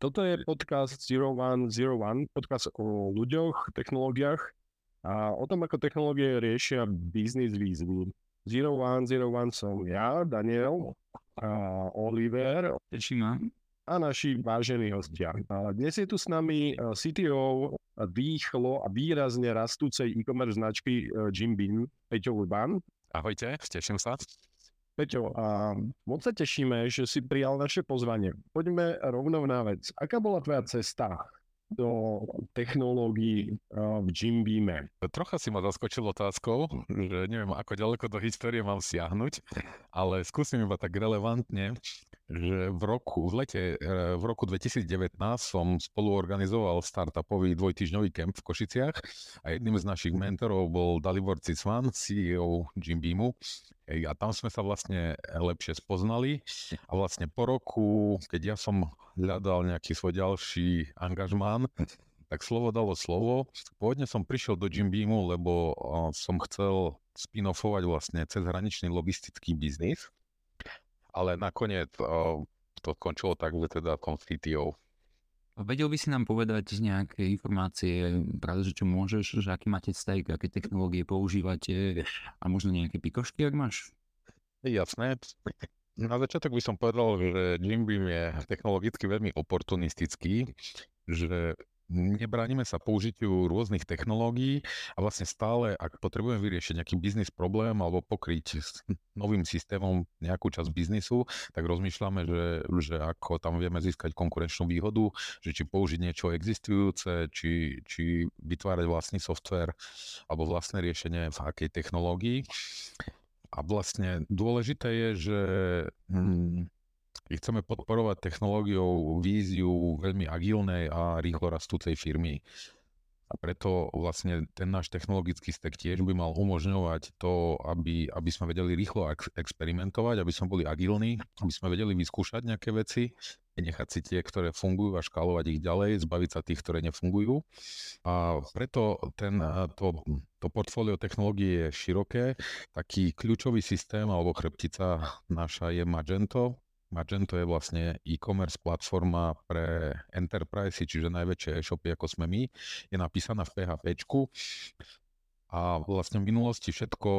Toto je podcast Zero One Zero One, podcast o ľuďoch, technológiách a o tom, ako technológie riešia biznis výzvy. Zero One Zero One som ja, Daniel, a Oliver. Ma. A naši vážení hostia. A dnes je tu s nami CTO rýchlo a výrazne rastúcej e-commerce značky Jim Bean, Peťo Luban. Ahojte, teším sa. Peťo, a moc sa tešíme, že si prijal naše pozvanie. Poďme rovno na vec. Aká bola tvoja cesta do technológií v Jimbeame? Trocha si ma zaskočil otázkou, že neviem, ako ďaleko do histórie mám siahnuť, ale skúsim iba tak relevantne že v roku, v lete, eh, v roku 2019 som spolu organizoval startupový dvojtyžňový kemp v Košiciach a jedným z našich mentorov bol Dalibor Cicvan, CEO Jim Beamu. A tam sme sa vlastne lepšie spoznali a vlastne po roku, keď ja som hľadal nejaký svoj ďalší angažmán, tak slovo dalo slovo. Pôvodne som prišiel do Jim Beamu, lebo som chcel spin-offovať vlastne cezhraničný logistický biznis ale nakoniec to skončilo tak, že teda som CTO. Vedel by si nám povedať nejaké informácie, práve že čo môžeš, že aký máte stack, aké technológie používate a možno nejaké pikošky, ak máš? Jasné. Na začiatok by som povedal, že Jimbeam je technologicky veľmi oportunistický, že nebránime sa použitiu rôznych technológií a vlastne stále, ak potrebujeme vyriešiť nejaký biznis problém alebo pokryť s novým systémom nejakú časť biznisu, tak rozmýšľame, že, že ako tam vieme získať konkurenčnú výhodu, že či použiť niečo existujúce, či, či vytvárať vlastný software alebo vlastné riešenie v akej technológii. A vlastne dôležité je, že hm, chceme podporovať technológiou víziu veľmi agilnej a rýchlo rastúcej firmy. A preto vlastne ten náš technologický stack tiež by mal umožňovať to, aby, aby sme vedeli rýchlo experimentovať, aby sme boli agilní, aby sme vedeli vyskúšať nejaké veci, nechať si tie, ktoré fungujú a škálovať ich ďalej, zbaviť sa tých, ktoré nefungujú. A preto ten, to, to portfólio technológií je široké. Taký kľúčový systém alebo chrbtica naša je Magento, Magento je vlastne e-commerce platforma pre enterprise, čiže najväčšie e-shopy ako sme my. Je napísaná v PHP. A vlastne v minulosti všetko,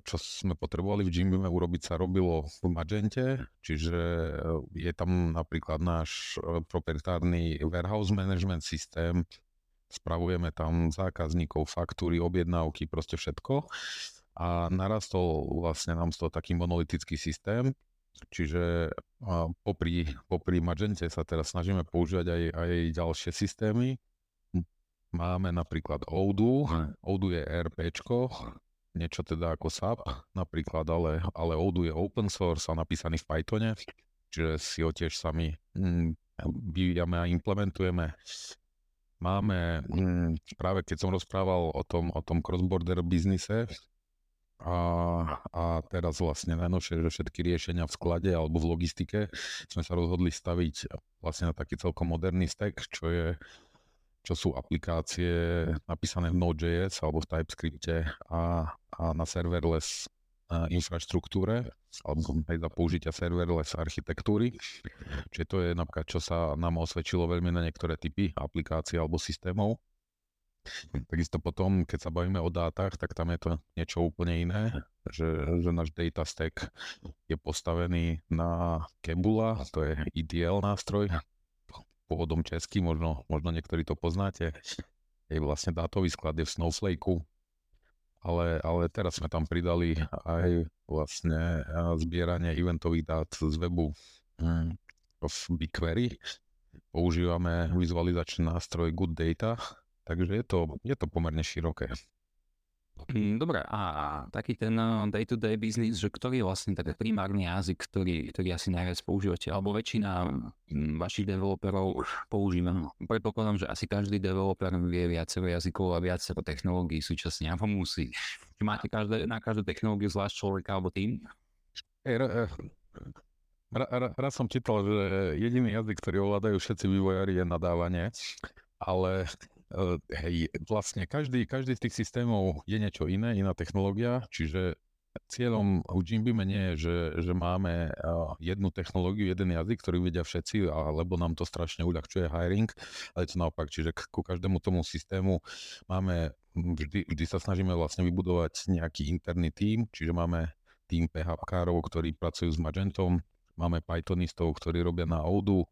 čo sme potrebovali v Jimbime urobiť, sa robilo v Magente, čiže e, je tam napríklad náš e, proprietárny warehouse management systém, spravujeme tam zákazníkov, faktúry, objednávky, proste všetko. A narastol vlastne nám z toho taký monolitický systém, Čiže popri, popri Magente sa teraz snažíme používať aj, aj ďalšie systémy. Máme napríklad Odoo. Odoo je RPčko, niečo teda ako SAP napríklad, ale, ale Odoo je open source a napísaný v Pythone, čiže si ho tiež sami vyvíjame a implementujeme. Máme, práve keď som rozprával o tom, o tom cross-border biznise, a, a teraz vlastne najnovšie, že všetky riešenia v sklade alebo v logistike sme sa rozhodli staviť vlastne na taký celkom moderný stack, čo je čo sú aplikácie napísané v Node.js alebo v TypeScripte a, a na serverless infraštruktúre alebo aj za použitia serverless architektúry. Čiže to je napríklad, čo sa nám osvedčilo veľmi na niektoré typy aplikácií alebo systémov. Takisto potom, keď sa bavíme o dátach, tak tam je to niečo úplne iné, že, že náš data stack je postavený na Kebula, to je ETL nástroj, pôvodom český, možno, možno niektorí to poznáte. Je vlastne dátový sklad je v Snowflakeu, ale, ale teraz sme tam pridali aj vlastne zbieranie eventových dát z webu hm, v BigQuery. Používame vizualizačný nástroj Good Data, Takže je to, je to pomerne široké. Hm, dobre, a taký ten eh, day-to-day business, že ktorý je vlastne taký primárny jazyk, ktorý, ktorý asi najviac používate, alebo väčšina hm, vašich developerov používa. Predpokladám, že asi každý developer vie viacero jazykov a viacero technológií súčasne, alebo musí. Či máte každé, na každú technológiu zvlášť človeka alebo tým? Hey, ra, raz som čítal, že jediný jazyk, ktorý ovládajú všetci vývojári je nadávanie, ale hej, vlastne každý, každý z tých systémov je niečo iné, iná technológia, čiže cieľom u Jimbime nie je, že, že máme jednu technológiu, jeden jazyk, ktorý vedia všetci, alebo nám to strašne uľahčuje hiring, ale to naopak, čiže ku každému tomu systému máme, vždy, vždy sa snažíme vlastne vybudovať nejaký interný tím, čiže máme tým PHP-károv, ktorí pracujú s Magentom, máme Pythonistov, ktorí robia na Odoo,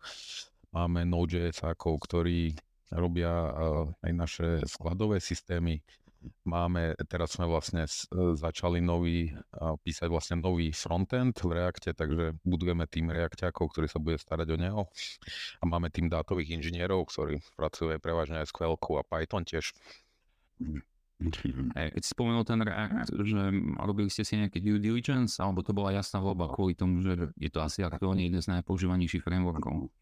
máme Node.js-ákov, ktorí robia aj naše skladové systémy, Máme, teraz sme vlastne začali nový, písať vlastne nový frontend v Reakte, takže budujeme tým Reakťákov, ktorý sa bude starať o neho. A máme tým dátových inžinierov, ktorí pracujú aj prevažne aj SQL a Python tiež. Keď si spomenul ten React, že robili ste si nejaký due diligence, alebo to bola jasná voľba kvôli tomu, že je to asi aktuálne jeden z najpoužívanejších frameworkov?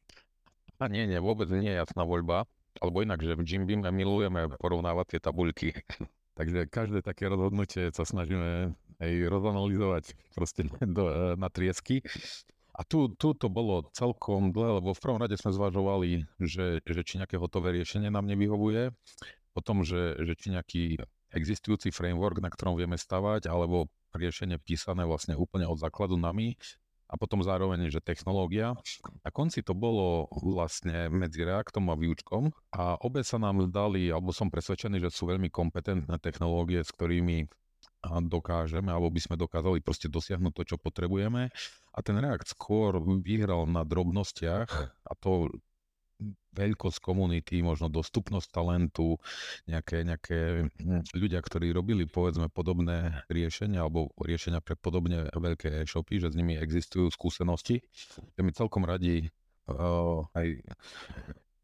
A nie, nie, vôbec nie je jasná voľba. Alebo inak, že v Jimbeam milujeme porovnávať tie tabuľky. Takže každé také rozhodnutie sa snažíme aj rozanalizovať proste do, na triesky. A tu, tu to bolo celkom dlhé, lebo v prvom rade sme zvažovali, že, že či nejaké hotové riešenie nám nevyhovuje, potom, že, že či nejaký existujúci framework, na ktorom vieme stavať, alebo riešenie písané vlastne úplne od základu nami, a potom zároveň, že technológia. Na konci to bolo vlastne medzi Reactom a Vuečkom a obe sa nám zdali, alebo som presvedčený, že sú veľmi kompetentné technológie, s ktorými dokážeme, alebo by sme dokázali proste dosiahnuť to, čo potrebujeme. A ten React skôr vyhral na drobnostiach a to veľkosť komunity, možno dostupnosť talentu, nejaké, nejaké hm, ľudia, ktorí robili povedzme podobné riešenia alebo riešenia pre podobne veľké e-shopy, že s nimi existujú skúsenosti. Ja my celkom radi uh, aj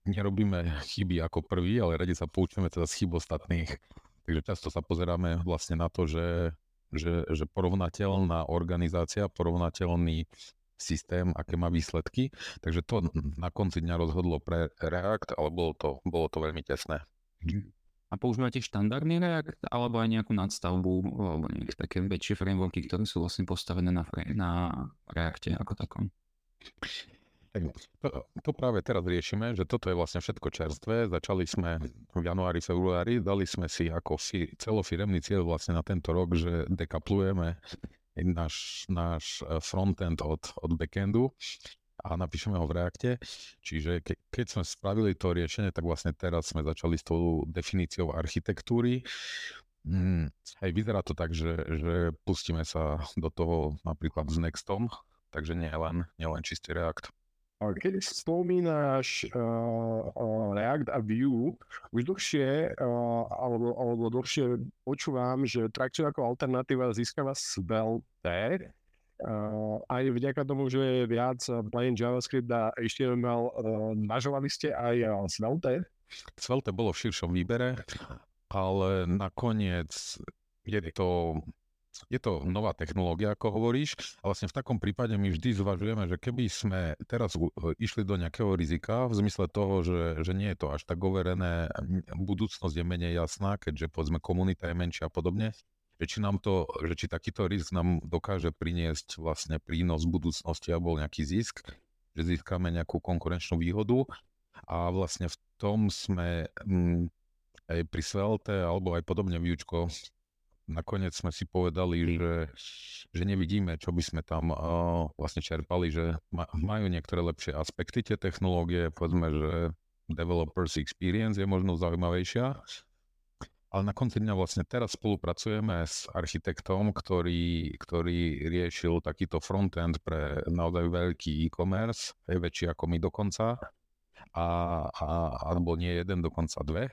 nerobíme chyby ako prvý, ale radi sa poučíme teda z chyb ostatných. Takže často sa pozeráme vlastne na to, že že, že porovnateľná organizácia, porovnateľný systém, aké má výsledky. Takže to na konci dňa rozhodlo pre React, ale bolo to, bolo to veľmi tesné. A používate štandardný React, alebo aj nejakú nadstavbu, alebo nejaké také väčšie frameworky, ktoré sú vlastne postavené na, na Reacte ako takom? To, to práve teraz riešime, že toto je vlastne všetko čerstvé. Začali sme v januári, februári, dali sme si ako fi, celofiremný cieľ vlastne na tento rok, že dekaplujeme náš, náš e, frontend od, od backendu a napíšeme ho v Reakte. Čiže ke, keď sme spravili to riešenie, tak vlastne teraz sme začali s tou definíciou architektúry. Hmm, hej, vyzerá to tak, že, že pustíme sa do toho napríklad s Nextom, takže nie len, nie len čistý React. Keď spomínaš uh, uh, React a Vue, už dlhšie, uh, alebo, alebo dlhšie počúvam, že Traction ako alternatíva získava Svelte, uh, aj vďaka tomu, že je viac plain JavaScript a HTML, uh, nažovali ste aj Svelte? Svelte bolo v širšom výbere, ale nakoniec je to je to nová technológia, ako hovoríš, a vlastne v takom prípade my vždy zvažujeme, že keby sme teraz išli do nejakého rizika, v zmysle toho, že, že nie je to až tak overené, budúcnosť je menej jasná, keďže povedzme komunita je menšia a podobne, že či, nám to, že či takýto risk nám dokáže priniesť vlastne prínos v budúcnosti alebo nejaký zisk, že získame nejakú konkurenčnú výhodu. A vlastne v tom sme mm, aj pri Svelte alebo aj podobne výučko nakoniec sme si povedali, že, že nevidíme, čo by sme tam uh, vlastne čerpali, že ma, majú niektoré lepšie aspekty tie technológie, povedzme, že developers experience je možno zaujímavejšia, ale na konci dňa vlastne teraz spolupracujeme s architektom, ktorý, ktorý riešil takýto frontend pre naozaj veľký e-commerce, je väčší ako my dokonca, a, a, alebo nie jeden, dokonca dve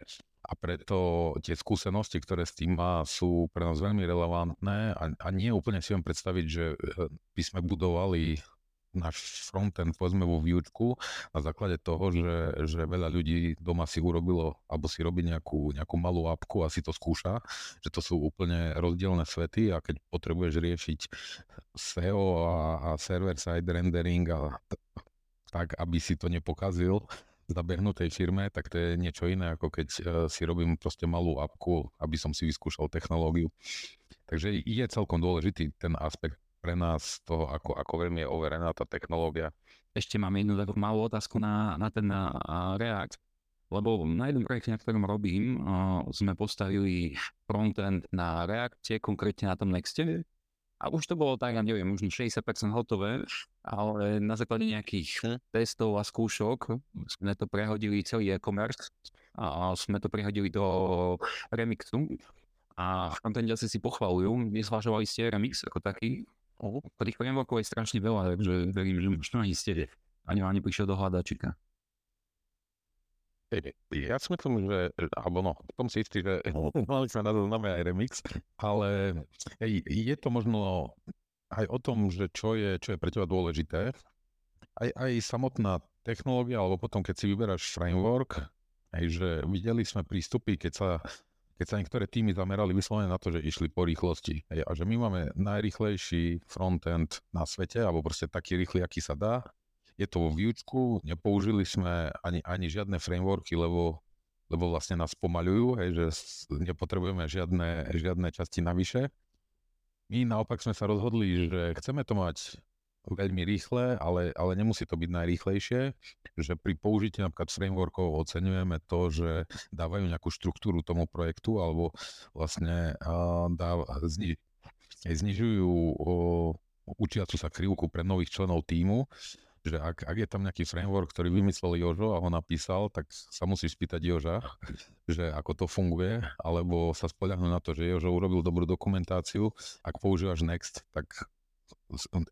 a preto tie skúsenosti, ktoré s tým má, sú pre nás veľmi relevantné a, a nie úplne si viem predstaviť, že e, by sme budovali náš frontend povedzme vo výučku na základe toho, že, že veľa ľudí doma si urobilo alebo si robí nejakú, nejakú malú apku a si to skúša, že to sú úplne rozdielne svety a keď potrebuješ riešiť SEO a, a server-side rendering a tak, aby si to nepokazil, zabehnutej firme, tak to je niečo iné, ako keď uh, si robím proste malú apku, aby som si vyskúšal technológiu. Takže je celkom dôležitý ten aspekt pre nás toho, ako, ako veľmi je overená tá technológia. Ešte mám jednu takú malú otázku na, na ten na, React. Lebo na jednom projekte, na ktorom robím, uh, sme postavili frontend na Reacte, konkrétne na tom Nexte. A už to bolo tak, ja neviem, možno 60% hotové, ale na základe nejakých testov a skúšok sme to prehodili celý e-commerce a sme to prehodili do Remixu. A frontend si si pochvalujú, nezvažovali ste Remix ako taký. Tých frameworkov je strašne veľa, takže verím, že možno ani ste ani ani prišiel do hľadačika. Ja si myslím, že, alebo no, v tom si istý, že mali sme na zozname aj remix, ale je to možno aj o tom, že čo je, čo je pre teba dôležité. Aj, aj samotná technológia, alebo potom, keď si vyberáš framework, hej, že videli sme prístupy, keď sa, keď sa niektoré týmy zamerali vyslovene na to, že išli po rýchlosti. Hej, a že my máme najrýchlejší frontend na svete, alebo proste taký rýchly, aký sa dá je to vo výučku, nepoužili sme ani, ani žiadne frameworky, lebo, lebo vlastne nás pomaľujú, hej, že nepotrebujeme žiadne, žiadne časti navyše. My naopak sme sa rozhodli, že chceme to mať veľmi rýchle, ale, ale nemusí to byť najrýchlejšie, že pri použití napríklad frameworkov oceňujeme to, že dávajú nejakú štruktúru tomu projektu alebo vlastne uh, dáv, zni, znižujú uh, učiacu sa krivku pre nových členov týmu že ak, ak je tam nejaký framework, ktorý vymyslel Jožo a ho napísal, tak sa musíš spýtať Joža, že ako to funguje, alebo sa spoľahnúť na to, že Jožo urobil dobrú dokumentáciu. Ak používaš Next, tak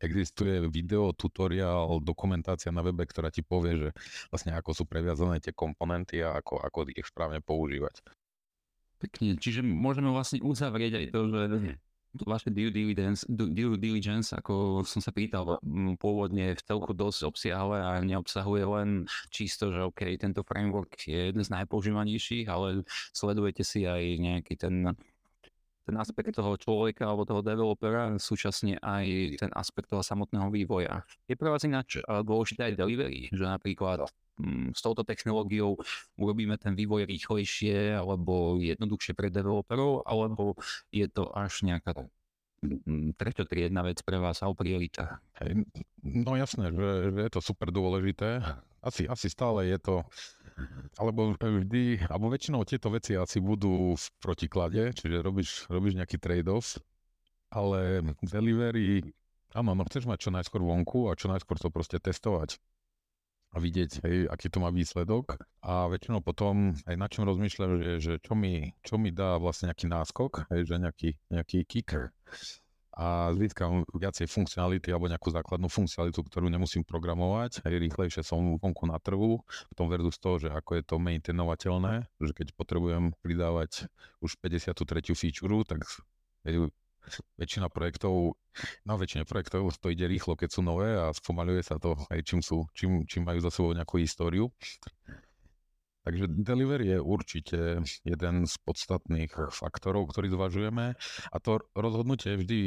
existuje video, tutoriál, dokumentácia na webe, ktorá ti povie, že vlastne ako sú previazané tie komponenty a ako, ako ich správne používať. Pekne, čiže môžeme vlastne uzavrieť aj to, že vaše due diligence, due diligence, ako som sa pýtal, pôvodne v celku dosť obsiahle a neobsahuje len čisto, že OK, tento framework je jeden z najpoužívanejších, ale sledujete si aj nejaký ten ten aspekt toho človeka alebo toho developera, súčasne aj ten aspekt toho samotného vývoja. Je pre vás ináč dôležité aj delivery, že napríklad s touto technológiou urobíme ten vývoj rýchlejšie alebo jednoduchšie pre developerov, alebo je to až nejaká treťotriedna vec pre vás alebo priorita? No jasné, že, že je to super dôležité. Asi, asi stále je to, alebo vždy, alebo väčšinou tieto veci asi budú v protiklade, čiže robíš, robíš nejaký trade-off, ale delivery, áno, no chceš mať čo najskôr vonku a čo najskôr to proste testovať a vidieť, hej, aký to má výsledok. A väčšinou potom aj na čom rozmýšľam, že, že čo, mi, čo mi dá vlastne nejaký náskok, hej, že nejaký, nejaký kicker. A získam viacej funkcionality alebo nejakú základnú funkcionalitu, ktorú nemusím programovať. Hej, rýchlejšie som vonku na trhu. Potom versus toho, že ako je to maintainovateľné, že keď potrebujem pridávať už 53. feature, tak väčšina projektov, na väčšine projektov to ide rýchlo, keď sú nové a spomaľuje sa to aj čím sú, čím, čím majú za sebou nejakú históriu. Takže delivery je určite jeden z podstatných faktorov, ktorý zvažujeme a to rozhodnutie je vždy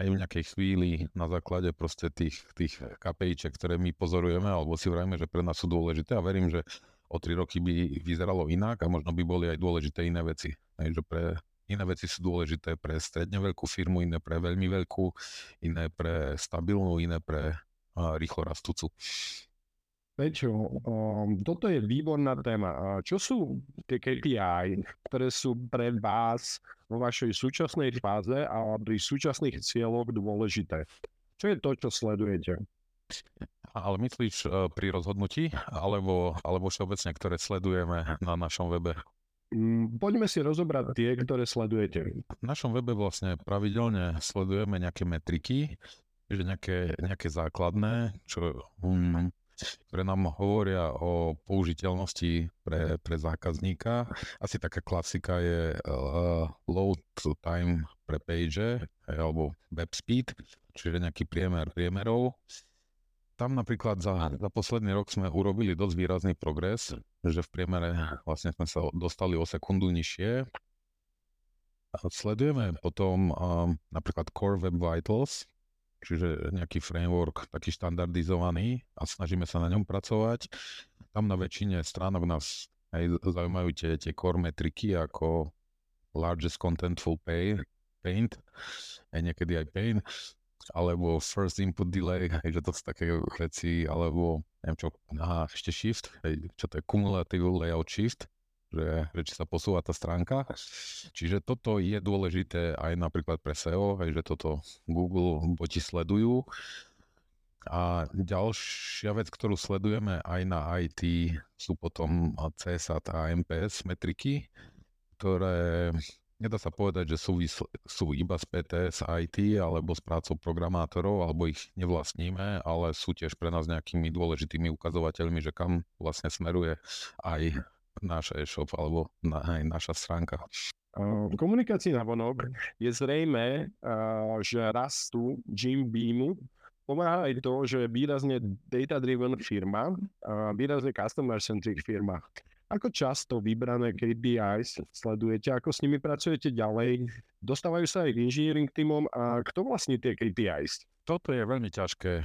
aj v nejakej chvíli na základe proste tých, tých KPIček, ktoré my pozorujeme alebo si vrajme, že pre nás sú dôležité a verím, že o tri roky by vyzeralo inak a možno by boli aj dôležité iné veci. Aj, že pre Iné veci sú dôležité pre stredne veľkú firmu, iné pre veľmi veľkú, iné pre stabilnú, iné pre uh, rýchlo rastúcu. Peťo, um, toto je výborná téma. Čo sú tie KPI, ktoré sú pre vás vo vašej súčasnej fáze a pri súčasných cieľoch dôležité? Čo je to, čo sledujete? Ale myslíš uh, pri rozhodnutí, alebo, alebo všeobecne, ktoré sledujeme na našom webe? Mm, poďme si rozobrať tie, ktoré sledujete. V našom webe vlastne pravidelne sledujeme nejaké metriky, že nejaké, nejaké základné, čo, um, ktoré nám hovoria o použiteľnosti pre, pre zákazníka. Asi taká klasika je uh, load time pre page alebo web speed, čiže nejaký priemer priemerov tam napríklad za, za posledný rok sme urobili dosť výrazný progres, že v priemere vlastne sme sa dostali o sekundu nižšie. Sledujeme potom um, napríklad Core Web Vitals, čiže nejaký framework taký štandardizovaný a snažíme sa na ňom pracovať. Tam na väčšine stránok nás aj zaujímajú tie, tie core metriky ako largest contentful pay, paint, aj niekedy aj pain, alebo first input delay, hej, že to sú také veci, alebo neviem čo, aha, ešte shift, hej, čo to je cumulative layout shift, že, že či sa posúva tá stránka. Čiže toto je dôležité aj napríklad pre SEO, aj že toto Google boti sledujú. A ďalšia vec, ktorú sledujeme aj na IT, sú potom CSAT a MPS metriky, ktoré nedá sa povedať, že sú, sú iba späté s IT alebo s prácou programátorov, alebo ich nevlastníme, ale sú tiež pre nás nejakými dôležitými ukazovateľmi, že kam vlastne smeruje aj náš e-shop alebo na, aj naša stránka. V komunikácii na vonok je zrejme, že rastu Jim Beamu pomáha aj to, že výrazne data-driven firma, výrazne customer-centric firma. Ako často vybrané KPIs sledujete, ako s nimi pracujete ďalej? Dostávajú sa aj engineering týmom a kto vlastní tie KPIs? Toto je veľmi ťažké.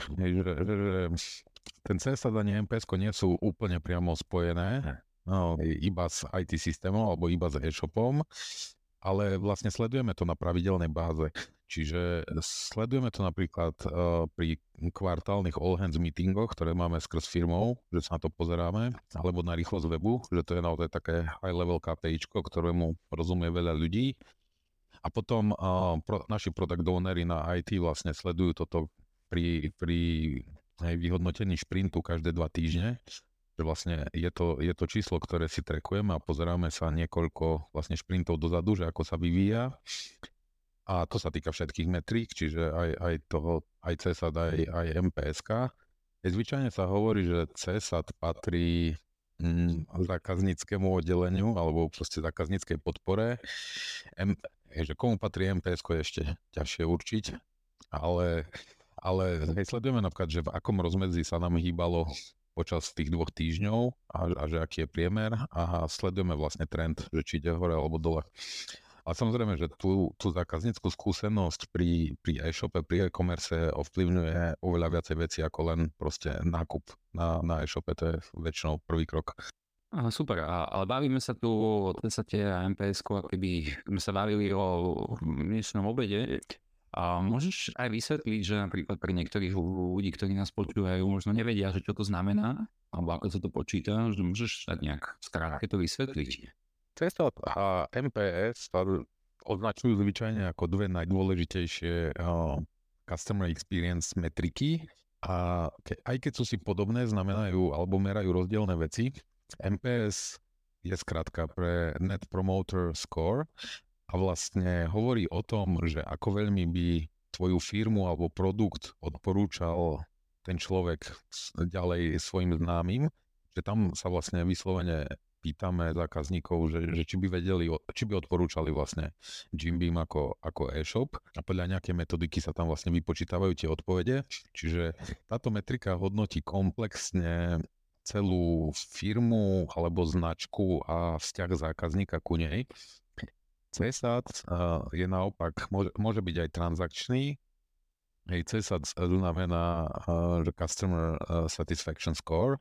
Ten CSAT a MPS nie sú úplne priamo spojené, no, iba s IT systémom alebo iba s e-shopom, ale vlastne sledujeme to na pravidelnej báze. Čiže sledujeme to napríklad uh, pri kvartálnych all hands meetingoch, ktoré máme skrz firmou, že sa na to pozeráme, alebo na rýchlosť webu, že to je naozaj také high level KPI, ktorému rozumie veľa ľudí. A potom uh, pro, naši product ownery na IT vlastne sledujú toto pri, pri hej, vyhodnotení šprintu každé dva týždne, že vlastne je to, je to číslo, ktoré si trekujeme a pozeráme sa niekoľko vlastne šprintov dozadu, že ako sa vyvíja a to sa týka všetkých metrík, čiže aj, aj toho, aj CSAT, aj, aj MPSK. Zvyčajne sa hovorí, že CSAT patrí mm, zákazníckému oddeleniu alebo proste zákazníckej podpore. M, že komu patrí MPS je ešte ťažšie určiť, ale, ale hej, sledujeme napríklad, že v akom rozmedzi sa nám hýbalo počas tých dvoch týždňov a, a že aký je priemer a sledujeme vlastne trend, že či ide hore alebo dole. A samozrejme, že tú, tú zákazníckú skúsenosť pri, pri e-shope, pri e-commerce ovplyvňuje oveľa viacej veci ako len proste nákup na, na e-shope, to je väčšinou prvý krok. Super, ale bavíme sa tu o TSAT a MPS, ako keby sme sa bavili o dnešnom obede. A môžeš aj vysvetliť, že napríklad pre niektorých ľudí, ktorí nás počúvajú, možno nevedia, že čo to znamená, alebo ako sa to počíta, že môžeš tak nejak skrátke to vysvetliť. CSAT a MPS sa označujú zvyčajne ako dve najdôležitejšie uh, customer experience metriky a ke, aj keď sú si podobné, znamenajú alebo merajú rozdielne veci. MPS je skrátka pre Net Promoter Score a vlastne hovorí o tom, že ako veľmi by tvoju firmu alebo produkt odporúčal ten človek ďalej svojim známym, že tam sa vlastne vyslovene pýtame zákazníkov, že, že či by vedeli, či by odporúčali vlastne Jim Beam ako, ako e-shop a podľa nejaké metodiky sa tam vlastne vypočítavajú tie odpovede. Čiže táto metrika hodnotí komplexne celú firmu alebo značku a vzťah zákazníka ku nej. CSAT je naopak, môže, môže byť aj transakčný, Hej, CSAT znamená uh, Customer uh, Satisfaction Score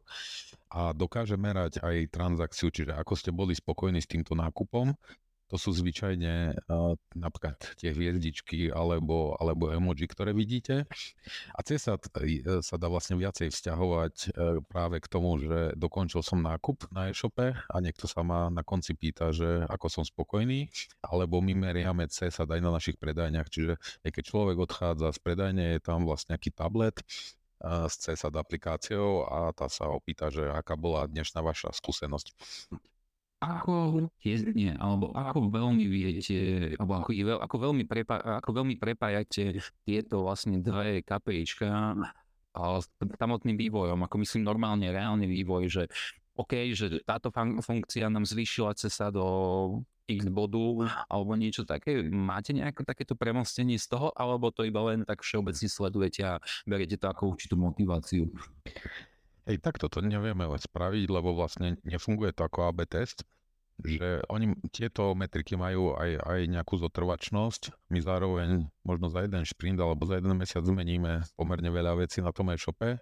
a dokáže merať aj transakciu, čiže ako ste boli spokojní s týmto nákupom to sú zvyčajne uh, napríklad tie hviezdičky alebo, alebo emoji, ktoré vidíte. A CSAT uh, sa dá vlastne viacej vzťahovať uh, práve k tomu, že dokončil som nákup na e-shope a niekto sa ma na konci pýta, že ako som spokojný, alebo my meriame CSAT aj na našich predajniach, čiže aj keď človek odchádza z predajne, je tam vlastne nejaký tablet, s CSAT aplikáciou a tá sa opýta, že aká bola dnešná vaša skúsenosť. Ako nie, alebo ako veľmi viete, alebo ako, ako, veľmi, prepa, ako veľmi prepájate tieto vlastne dve KPIčka s samotným vývojom, ako myslím normálne, reálny vývoj, že OK, že táto fun- funkcia nám zvýšila cesa do x bodu alebo niečo také. Máte nejaké takéto premostenie z toho, alebo to iba len tak všeobecne sledujete a beriete to ako určitú motiváciu? Hej, takto to nevieme spraviť, lebo vlastne nefunguje to ako AB test, že oni tieto metriky majú aj, aj nejakú zotrvačnosť. My zároveň možno za jeden šprint alebo za jeden mesiac zmeníme pomerne veľa vecí na tom e-shope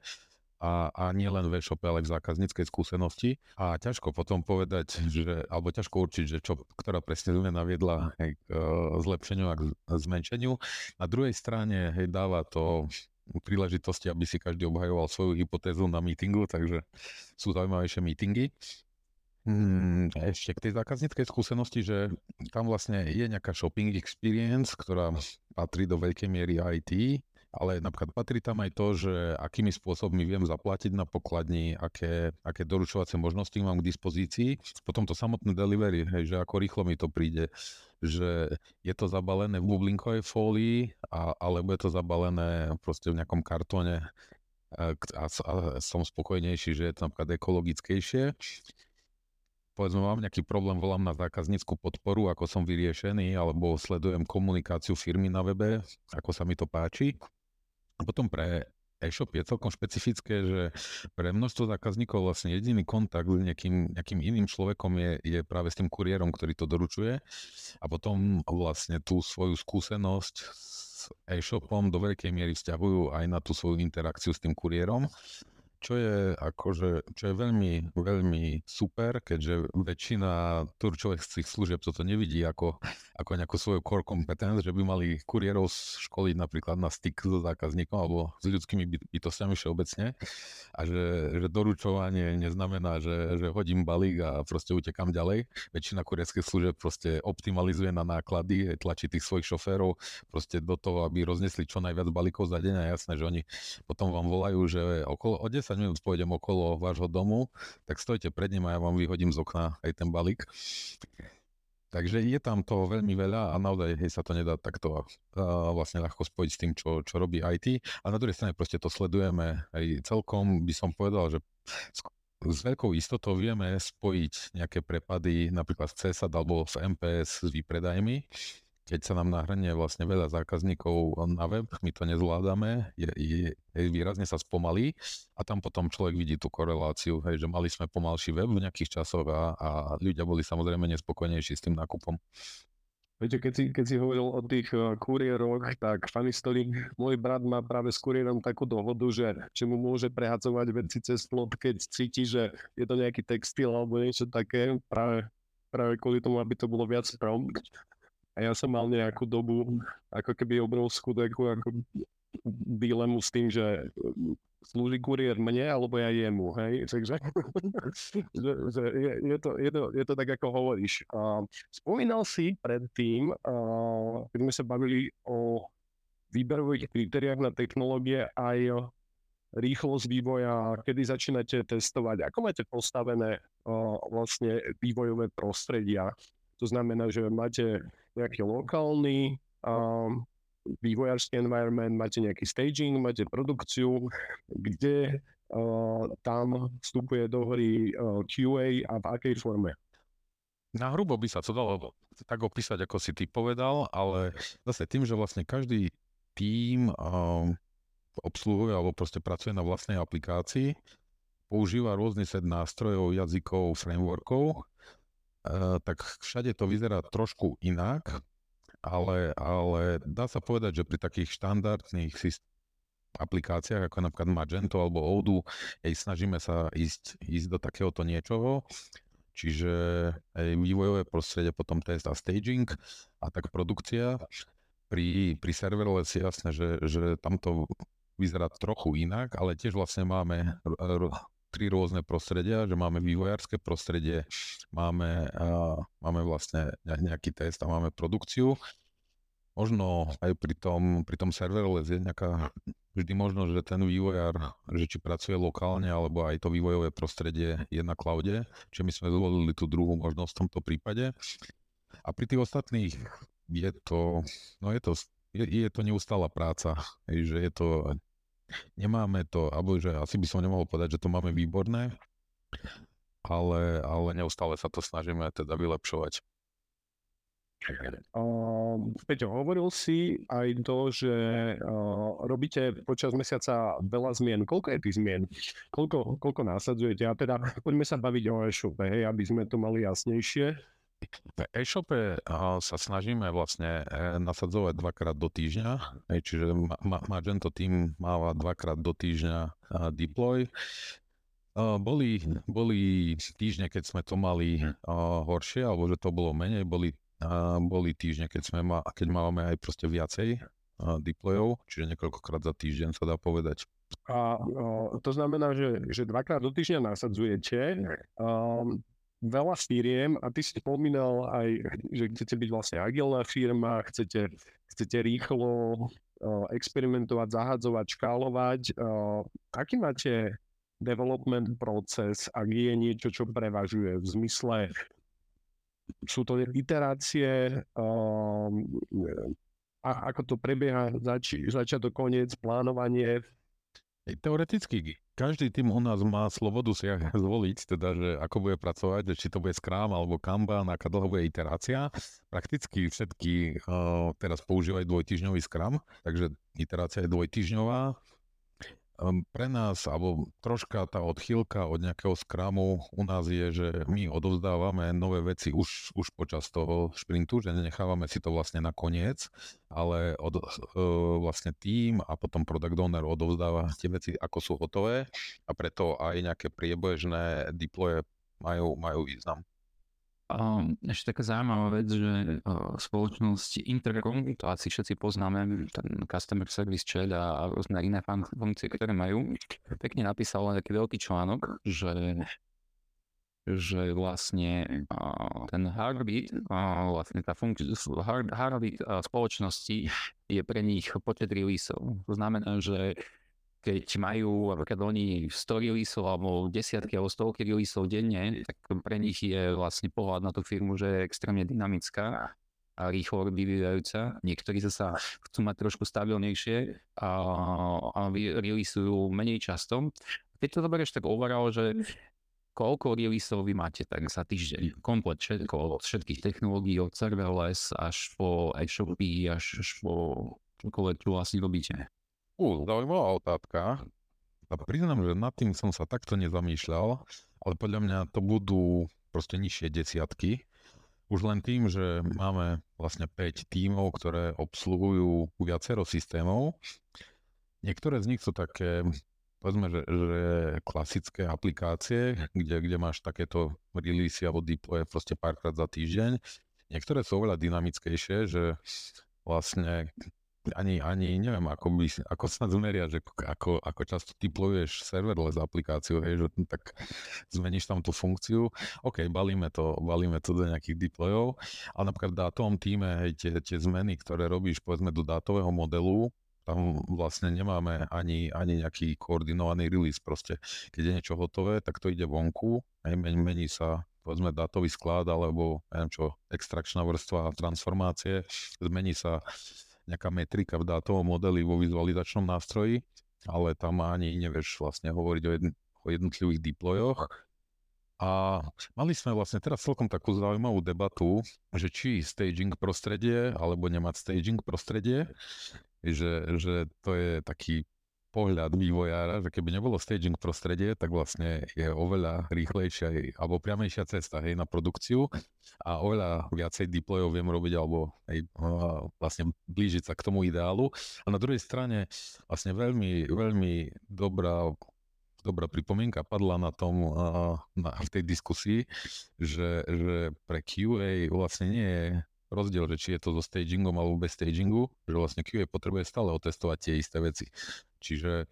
a, a nie len v e-shope, ale v zákazníckej skúsenosti. A ťažko potom povedať, že, alebo ťažko určiť, že čo, ktorá presne zmena viedla hej, k uh, zlepšeniu a k zmenšeniu. Na druhej strane hej, dáva to príležitosti, aby si každý obhajoval svoju hypotézu na mítingu, takže sú zaujímavejšie mítingy. Hmm, ešte k tej zákazníckej skúsenosti, že tam vlastne je nejaká shopping experience, ktorá patrí do veľkej miery IT, ale napríklad patrí tam aj to, že akými spôsobmi viem zaplatiť na pokladni, aké, aké doručovacie možnosti mám k dispozícii. Potom to samotné delivery, hej, že ako rýchlo mi to príde, že je to zabalené v bublinkovej fólii, a, alebo je to zabalené proste v nejakom kartóne a, a, som spokojnejší, že je to napríklad ekologickejšie. Povedzme, mám nejaký problém, volám na zákaznícku podporu, ako som vyriešený, alebo sledujem komunikáciu firmy na webe, ako sa mi to páči. Potom pre e-shop je celkom špecifické, že pre množstvo zákazníkov vlastne jediný kontakt s nejakým, nejakým iným človekom je, je práve s tým kuriérom, ktorý to doručuje. A potom vlastne tú svoju skúsenosť s e-shopom do veľkej miery vzťahujú aj na tú svoju interakciu s tým kuriérom čo je akože, čo je veľmi, veľmi super, keďže väčšina turčových služieb toto nevidí ako, ako nejakú svoju core competence, že by mali kuriérov školiť napríklad na styk so zákazníkom alebo s ľudskými bytostiami všeobecne a že, že doručovanie neznamená, že, že hodím balík a proste utekam ďalej. Väčšina kurierských služieb proste optimalizuje na náklady, tlačí tých svojich šoférov proste do toho, aby roznesli čo najviac balíkov za deň a jasné, že oni potom vám volajú, že okolo o 10 10 minút pôjdem okolo vášho domu, tak stojte pred ním a ja vám vyhodím z okna aj ten balík. Takže je tam toho veľmi veľa a naozaj hej, sa to nedá takto uh, vlastne ľahko spojiť s tým, čo, čo robí IT. A na druhej strane proste to sledujeme aj celkom, by som povedal, že s veľkou istotou vieme spojiť nejaké prepady napríklad v CSAT alebo v MPS s výpredajmi keď sa nám nahrnie vlastne veľa zákazníkov na web, my to nezvládame, je, je, je, výrazne sa spomalí a tam potom človek vidí tú koreláciu, hej, že mali sme pomalší web v nejakých časoch a, a ľudia boli samozrejme nespokojnejší s tým nákupom. Viete, keď si, keď si hovoril o tých uh, kuriéroch, tak funny story, môj brat má práve s kuriérom takú dohodu, že, že mu môže prehadzovať veci cez plot, keď cíti, že je to nejaký textil alebo niečo také, práve, práve kvôli tomu, aby to bolo viac prompt. A ja som mal nejakú dobu ako keby obrovskú takú ako dilemu s tým, že slúži kuriér mne, alebo ja jemu, hej? Takže že, že je, je, to, je, to, je to tak, ako hovoríš. Uh, spomínal si predtým, uh, keď sme sa bavili o výberových kritériách na technológie, aj rýchlosť vývoja, kedy začínate testovať, ako máte postavené uh, vlastne vývojové prostredia. To znamená, že máte nejaký lokálny um, vývojársky environment, máte nejaký staging, máte produkciu, kde uh, tam vstupuje do hry uh, QA a v akej forme? Na hrubo by sa to dalo tak opísať, ako si ty povedal, ale zase tým, že vlastne každý tím um, obsluhuje alebo proste pracuje na vlastnej aplikácii, používa rôzny set nástrojov, jazykov, frameworkov, tak všade to vyzerá trošku inak ale, ale dá sa povedať, že pri takých štandardných aplikáciách, ako napríklad Magento alebo Odoo, aj snažíme sa ísť, ísť do takéhoto niečoho, čiže aj vývojové prostredie, potom test a staging a tak produkcia. Pri, pri serverless je jasné, že, že tam to vyzerá trochu inak, ale tiež vlastne máme tri rôzne prostredia, že máme vývojárske prostredie, máme, uh, máme vlastne nejaký test a máme produkciu. Možno aj pri tom, pri tom serverless je nejaká vždy možnosť, že ten vývojár, že či pracuje lokálne, alebo aj to vývojové prostredie je na cloude, čiže my sme zvolili tú druhú možnosť v tomto prípade. A pri tých ostatných je to, no je to, je, je to neustála práca, že je to nemáme to, alebo že asi by som nemohol povedať, že to máme výborné, ale, ale neustále sa to snažíme teda vylepšovať. Uh, Peťo, hovoril si aj to, že uh, robíte počas mesiaca veľa zmien. Koľko je tých zmien? Koľko, koľko násadzujete? A teda poďme sa baviť o e-shope, hej, aby sme to mali jasnejšie. V e-shope sa snažíme vlastne e, nasadzovať dvakrát do týždňa, čiže Magento tým máva dvakrát do týždňa deploy. Boli, boli týždne, keď sme to mali horšie, alebo že to bolo menej, boli, boli týždne, keď, sme ma, keď máme aj proste viacej deployov, čiže niekoľkokrát za týždeň sa dá povedať. A o, to znamená, že, že dvakrát do týždňa nasadzujete. Um, veľa firiem a ty si spomínal aj, že chcete byť vlastne agilná firma, chcete, chcete rýchlo uh, experimentovať, zahadzovať, škálovať. Uh, aký máte development proces, ak je niečo, čo prevažuje v zmysle sú to iterácie, um, a ako to prebieha zač- začiatok, koniec, plánovanie, Teoreticky každý tým u nás má slobodu si zvoliť, teda, že ako bude pracovať, či to bude Scrum alebo Kanban, aká dlho bude iterácia. Prakticky všetky uh, teraz používajú dvojtyžňový Scrum, takže iterácia je dvojtyžňová pre nás, alebo troška tá odchýlka od nejakého skramu u nás je, že my odovzdávame nové veci už, už počas toho šprintu, že nenechávame si to vlastne na koniec, ale od, e, vlastne tým a potom product owner odovzdáva tie veci, ako sú hotové a preto aj nejaké priebežné deploye majú, majú význam. Ešte taká zaujímavá vec, že uh, spoločnosť Intercom, to asi všetci poznáme, ten Customer Service Chat a, rôzne iné funkcie, ktoré majú, pekne napísal taký veľký článok, že že vlastne uh, ten heartbeat, uh, vlastne tá funkcia, heartbeat uh, spoločnosti je pre nich počet releaseov. To znamená, že keď majú napríklad oni 100 releaseov alebo desiatky alebo stovky releaseov denne, tak pre nich je vlastne pohľad na tú firmu, že je extrémne dynamická a rýchlo vyvíjajúca. Niektorí sa chcú mať trošku stabilnejšie a, a releaseujú menej často. Keď to zoberieš tak overall, že koľko releaseov vy máte tak za týždeň? Komplet všetko, od všetkých technológií, od serverless až po e-shopy, až po čokoľvek, čo vlastne robíte. Ú, zaujímavá otázka. A priznám, že nad tým som sa takto nezamýšľal, ale podľa mňa to budú proste nižšie desiatky. Už len tým, že máme vlastne 5 tímov, ktoré obsluhujú viacero systémov. Niektoré z nich sú také, povedzme, že, že klasické aplikácie, kde, kde máš takéto release alebo deploy proste párkrát za týždeň. Niektoré sú oveľa dynamickejšie, že vlastne ani, ani neviem, ako, by, ako sa zmeria, že ako, ako často typluješ serverless aplikáciu, hej, že tak zmeníš tam tú funkciu, OK, balíme to, balíme to do nejakých deployov, ale napríklad v dátovom týme, hej, tie, tie zmeny, ktoré robíš, povedzme, do dátového modelu, tam vlastne nemáme ani, ani nejaký koordinovaný release, proste keď je niečo hotové, tak to ide vonku, hej, mení sa povedzme dátový sklad alebo neviem čo, extrakčná vrstva transformácie, zmení sa nejaká metrika v dátovom modeli vo vizualizačnom nástroji, ale tam ani nevieš vlastne hovoriť o, jedn, o jednotlivých deployoch. A mali sme vlastne teraz celkom takú zaujímavú debatu, že či staging prostredie alebo nemať staging prostredie, že, že to je taký pohľad vývojára, že keby nebolo staging prostredie, tak vlastne je oveľa rýchlejšia alebo priamejšia cesta hej, na produkciu a oveľa viacej deployov viem robiť alebo hej, vlastne blížiť sa k tomu ideálu. A na druhej strane vlastne veľmi, veľmi dobrá dobrá pripomienka padla na tom, na, v tej diskusii, že, že pre QA vlastne nie je rozdiel, že či je to so stagingom alebo bez stagingu, že vlastne QA potrebuje stále otestovať tie isté veci. Čiže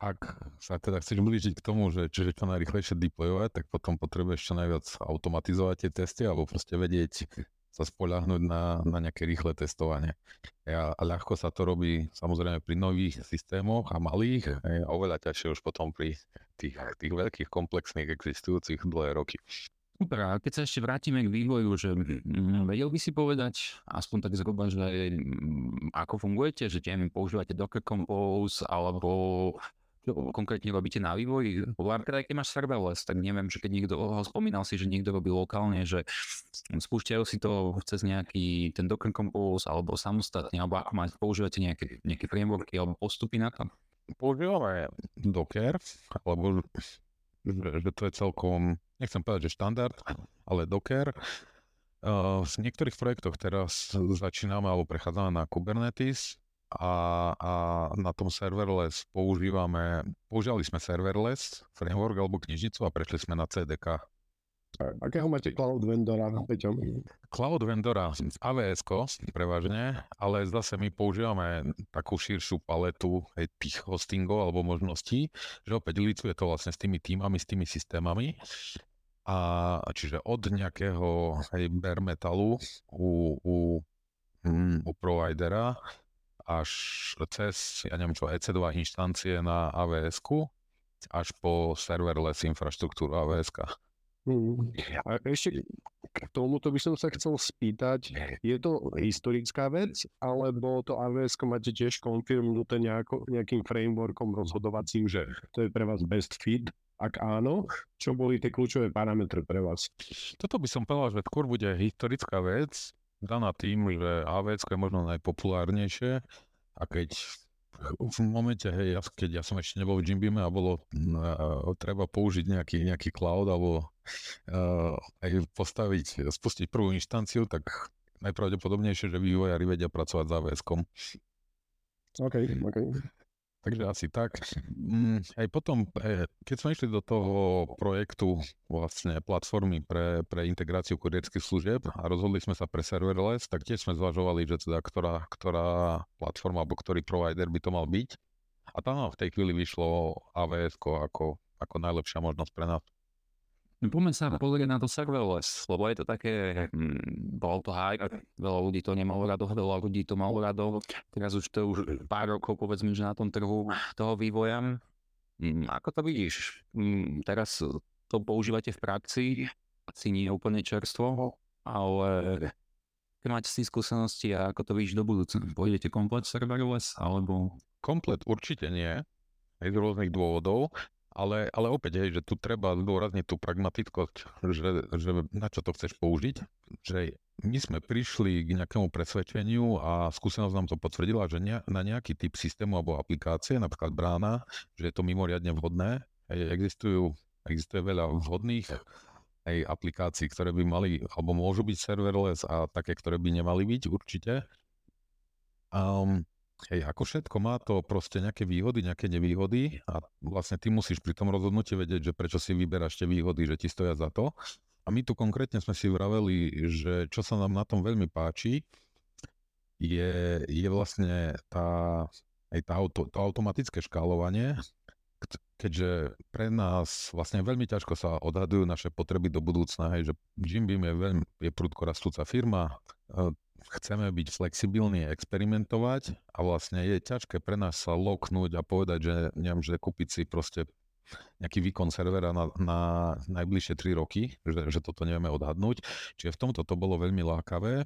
ak sa teda chceš blížiť k tomu, že čiže čo najrychlejšie deployovať, tak potom potrebuješ čo najviac automatizovať tie testy alebo proste vedieť sa spoľahnúť na, na nejaké rýchle testovanie. A, a ľahko sa to robí samozrejme pri nových systémoch a malých a oveľa ťažšie už potom pri tých, tých veľkých komplexných existujúcich dlhé roky. Super, a keď sa ešte vrátime k vývoju, že mm, vedel by si povedať, aspoň tak zhruba, že mm, ako fungujete, že neviem, používate Docker Compose, alebo čo konkrétne robíte na vývoji. Teda keď máš serverless, tak neviem, že keď niekto, spomínal si, že niekto robí lokálne, že spúšťajú si to cez nejaký ten Docker Compose, alebo samostatne, alebo ako máte, používate nejaké, nejaké frameworky alebo postupy na to? Používame Docker, alebo že, že to je celkom, nechcem povedať, že štandard, ale Docker. V niektorých projektoch teraz začíname alebo prechádzame na Kubernetes a, a na tom serverless používame, používali sme serverless framework alebo knižnicu a prešli sme na CDK Akého máte cloud vendora, Peťo? Cloud vendora AWS prevažne, ale zase my používame takú širšiu paletu aj tých hostingov alebo možností, že opäť licuje to vlastne s tými týmami, s tými systémami. A čiže od nejakého hej, bare metalu u, u, mm, u providera až cez, ja neviem čo, EC2 inštancie na avs až po serverless infraštruktúru Mm. A ešte k tomuto by som sa chcel spýtať, je to historická vec, alebo to AWS máte tiež konfirmnuté nejako, nejakým frameworkom rozhodovacím, že to je pre vás best fit? Ak áno, čo boli tie kľúčové parametre pre vás? Toto by som povedal, že skôr bude historická vec, daná tým, že AWS je možno najpopulárnejšie a keď v momente, hej, ja, keď ja som ešte nebol v Jimbeame a bolo uh, treba použiť nejaký, nejaký cloud alebo uh, aj postaviť, spustiť prvú inštanciu, tak najpravdepodobnejšie, že vývojári vedia pracovať s AWS-kom. OK, OK. Takže asi tak. Mm, aj potom, eh, keď sme išli do toho projektu vlastne platformy pre, pre integráciu kurierských služieb a rozhodli sme sa pre serverless, tak tiež sme zvažovali, že teda ktorá, ktorá platforma alebo ktorý provider by to mal byť. A tam v tej chvíli vyšlo AWS ako, ako najlepšia možnosť pre nás. No poďme sa pozrieť na to serverless, lebo je to také, hm, bol to hype, veľa ľudí to nemalo rado, veľa ľudí to malo rado, teraz už to už pár rokov povedzme, že na tom trhu toho vývoja. Hm, ako to vidíš? Hm, teraz to používate v praxi, asi nie úplne čerstvo, ale máte si skúsenosti a ako to vidíš do budúcna, pôjdete komplet serverless, alebo... Komplet určite nie, aj z rôznych dôvodov. Ale, ale opäť, hej, že tu treba zdôrazniť tú pragmatickosť, že, že na čo to chceš použiť. Že my sme prišli k nejakému presvedčeniu a skúsenosť nám to potvrdila, že ne, na nejaký typ systému alebo aplikácie, napríklad brána, že je to mimoriadne vhodné. Existujú, existuje veľa vhodných aj aplikácií, ktoré by mali, alebo môžu byť serverless a také, ktoré by nemali byť určite. Um, Hej, ako všetko má to proste nejaké výhody, nejaké nevýhody a vlastne ty musíš pri tom rozhodnutí vedieť, že prečo si vyberáš tie výhody, že ti stoja za to. A my tu konkrétne sme si vraveli, že čo sa nám na tom veľmi páči, je, je vlastne tá, aj tá auto, to automatické škálovanie, keďže pre nás vlastne veľmi ťažko sa odhadujú naše potreby do budúcna, hej, že Jim Beam je veľmi je prudko rastúca firma, chceme byť flexibilní, experimentovať a vlastne je ťažké pre nás sa loknúť a povedať, že neviem, že kúpiť si proste nejaký výkon servera na, na najbližšie 3 roky, že, že toto nevieme odhadnúť. Čiže v tomto to bolo veľmi lákavé.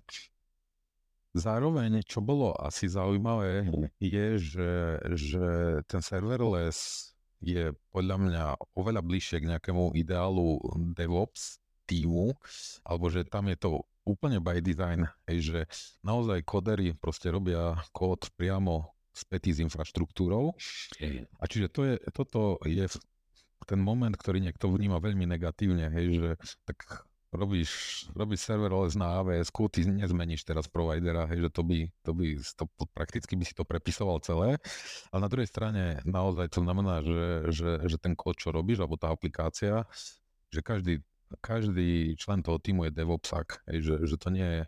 Zároveň, čo bolo asi zaujímavé, je, že, že ten serverless je podľa mňa oveľa bližšie k nejakému ideálu DevOps týmu, alebo že tam je to úplne by design, hej, že naozaj kodery proste robia kód priamo spätý s infraštruktúrou. A čiže to je, toto je ten moment, ktorý niekto vníma veľmi negatívne, hej, že tak robíš, robíš serverless na AWS, ty nezmeníš teraz providera, hej, že to by, to by to, prakticky by si to prepisoval celé. Ale na druhej strane naozaj to znamená, že, že, že ten kód, čo robíš, alebo tá aplikácia, že každý každý člen toho týmu je DevOpsak, hej, že, že to nie je,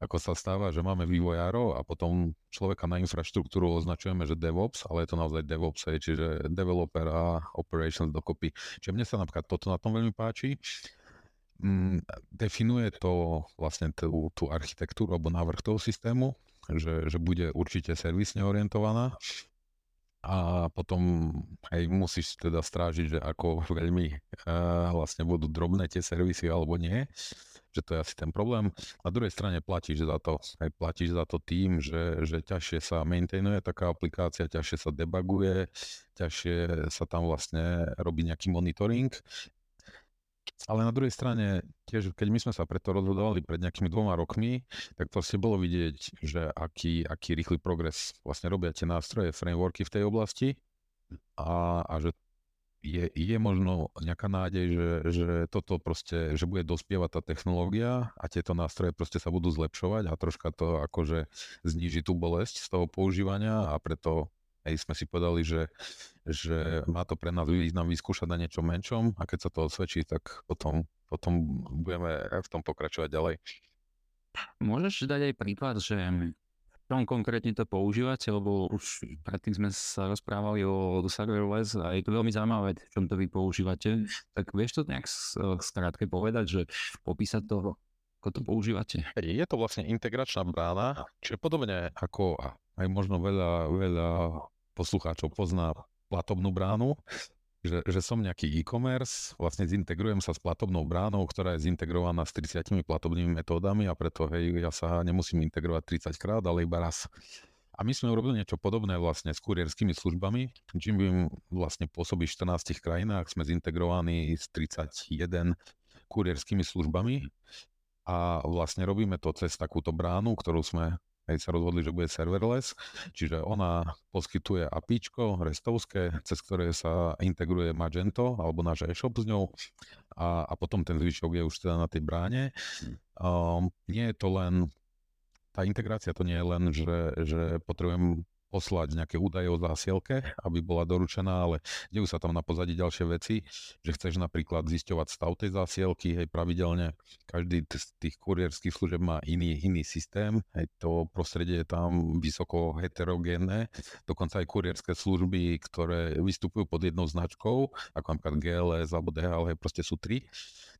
ako sa stáva, že máme vývojárov a potom človeka na infraštruktúru označujeme, že DevOps, ale je to naozaj DevOps, čiže developer a operations dokopy. Čiže mne sa napríklad toto na tom veľmi páči. Mm, definuje to vlastne tú, tú architektúru alebo návrh toho systému, že, že bude určite servisne orientovaná a potom aj musíš teda strážiť, že ako veľmi uh, vlastne budú drobné tie servisy alebo nie, že to je asi ten problém. Na druhej strane platíš za to, aj platíš za to tým, že, že ťažšie sa maintainuje taká aplikácia, ťažšie sa debaguje, ťažšie sa tam vlastne robí nejaký monitoring, ale na druhej strane, tiež keď my sme sa preto rozhodovali pred nejakými dvoma rokmi, tak proste bolo vidieť, že aký, aký rýchly progres vlastne robia tie nástroje, frameworky v tej oblasti. A, a že je, je možno nejaká nádej, že, že toto proste, že bude dospievať tá technológia a tieto nástroje proste sa budú zlepšovať a troška to akože zníži tú bolesť z toho používania a preto Hej, sme si povedali, že, že má to pre nás význam vyskúšať na niečo menšom a keď sa to osvedčí, tak potom, potom budeme v tom pokračovať ďalej. Môžeš dať aj príklad, že čom konkrétne to používate, lebo už predtým sme sa rozprávali o serverless a je to veľmi zaujímavé, v čom to vy používate. Tak vieš to nejak skrátke povedať, že popísať to, ako to používate? Je to vlastne integračná brána, čiže podobne ako aj možno veľa, veľa poslucháčov pozná platobnú bránu, že, že som nejaký e-commerce, vlastne zintegrujem sa s platobnou bránou, ktorá je zintegrovaná s 30 platobnými metódami a preto hej, ja sa nemusím integrovať 30 krát, ale iba raz. A my sme urobili niečo podobné vlastne s kurierskými službami. Jim vlastne pôsobí v 14 krajinách, sme zintegrovaní s 31 kurierskými službami a vlastne robíme to cez takúto bránu, ktorú sme aj sa rozhodli, že bude serverless, čiže ona poskytuje APIčko restovské, cez ktoré sa integruje Magento alebo náš e-shop s ňou a, a potom ten zvyšok je už teda na tej bráne. Um, nie je to len tá integrácia to nie je len, že, že potrebujem poslať nejaké údaje o zásielke, aby bola doručená, ale dejú sa tam na pozadí ďalšie veci, že chceš napríklad zisťovať stav tej zásielky, hej, pravidelne každý z tých kurierských služeb má iný, iný systém, hej, to prostredie je tam vysoko heterogénne, dokonca aj kurierské služby, ktoré vystupujú pod jednou značkou, ako napríklad GLS alebo DHL, hej, proste sú tri,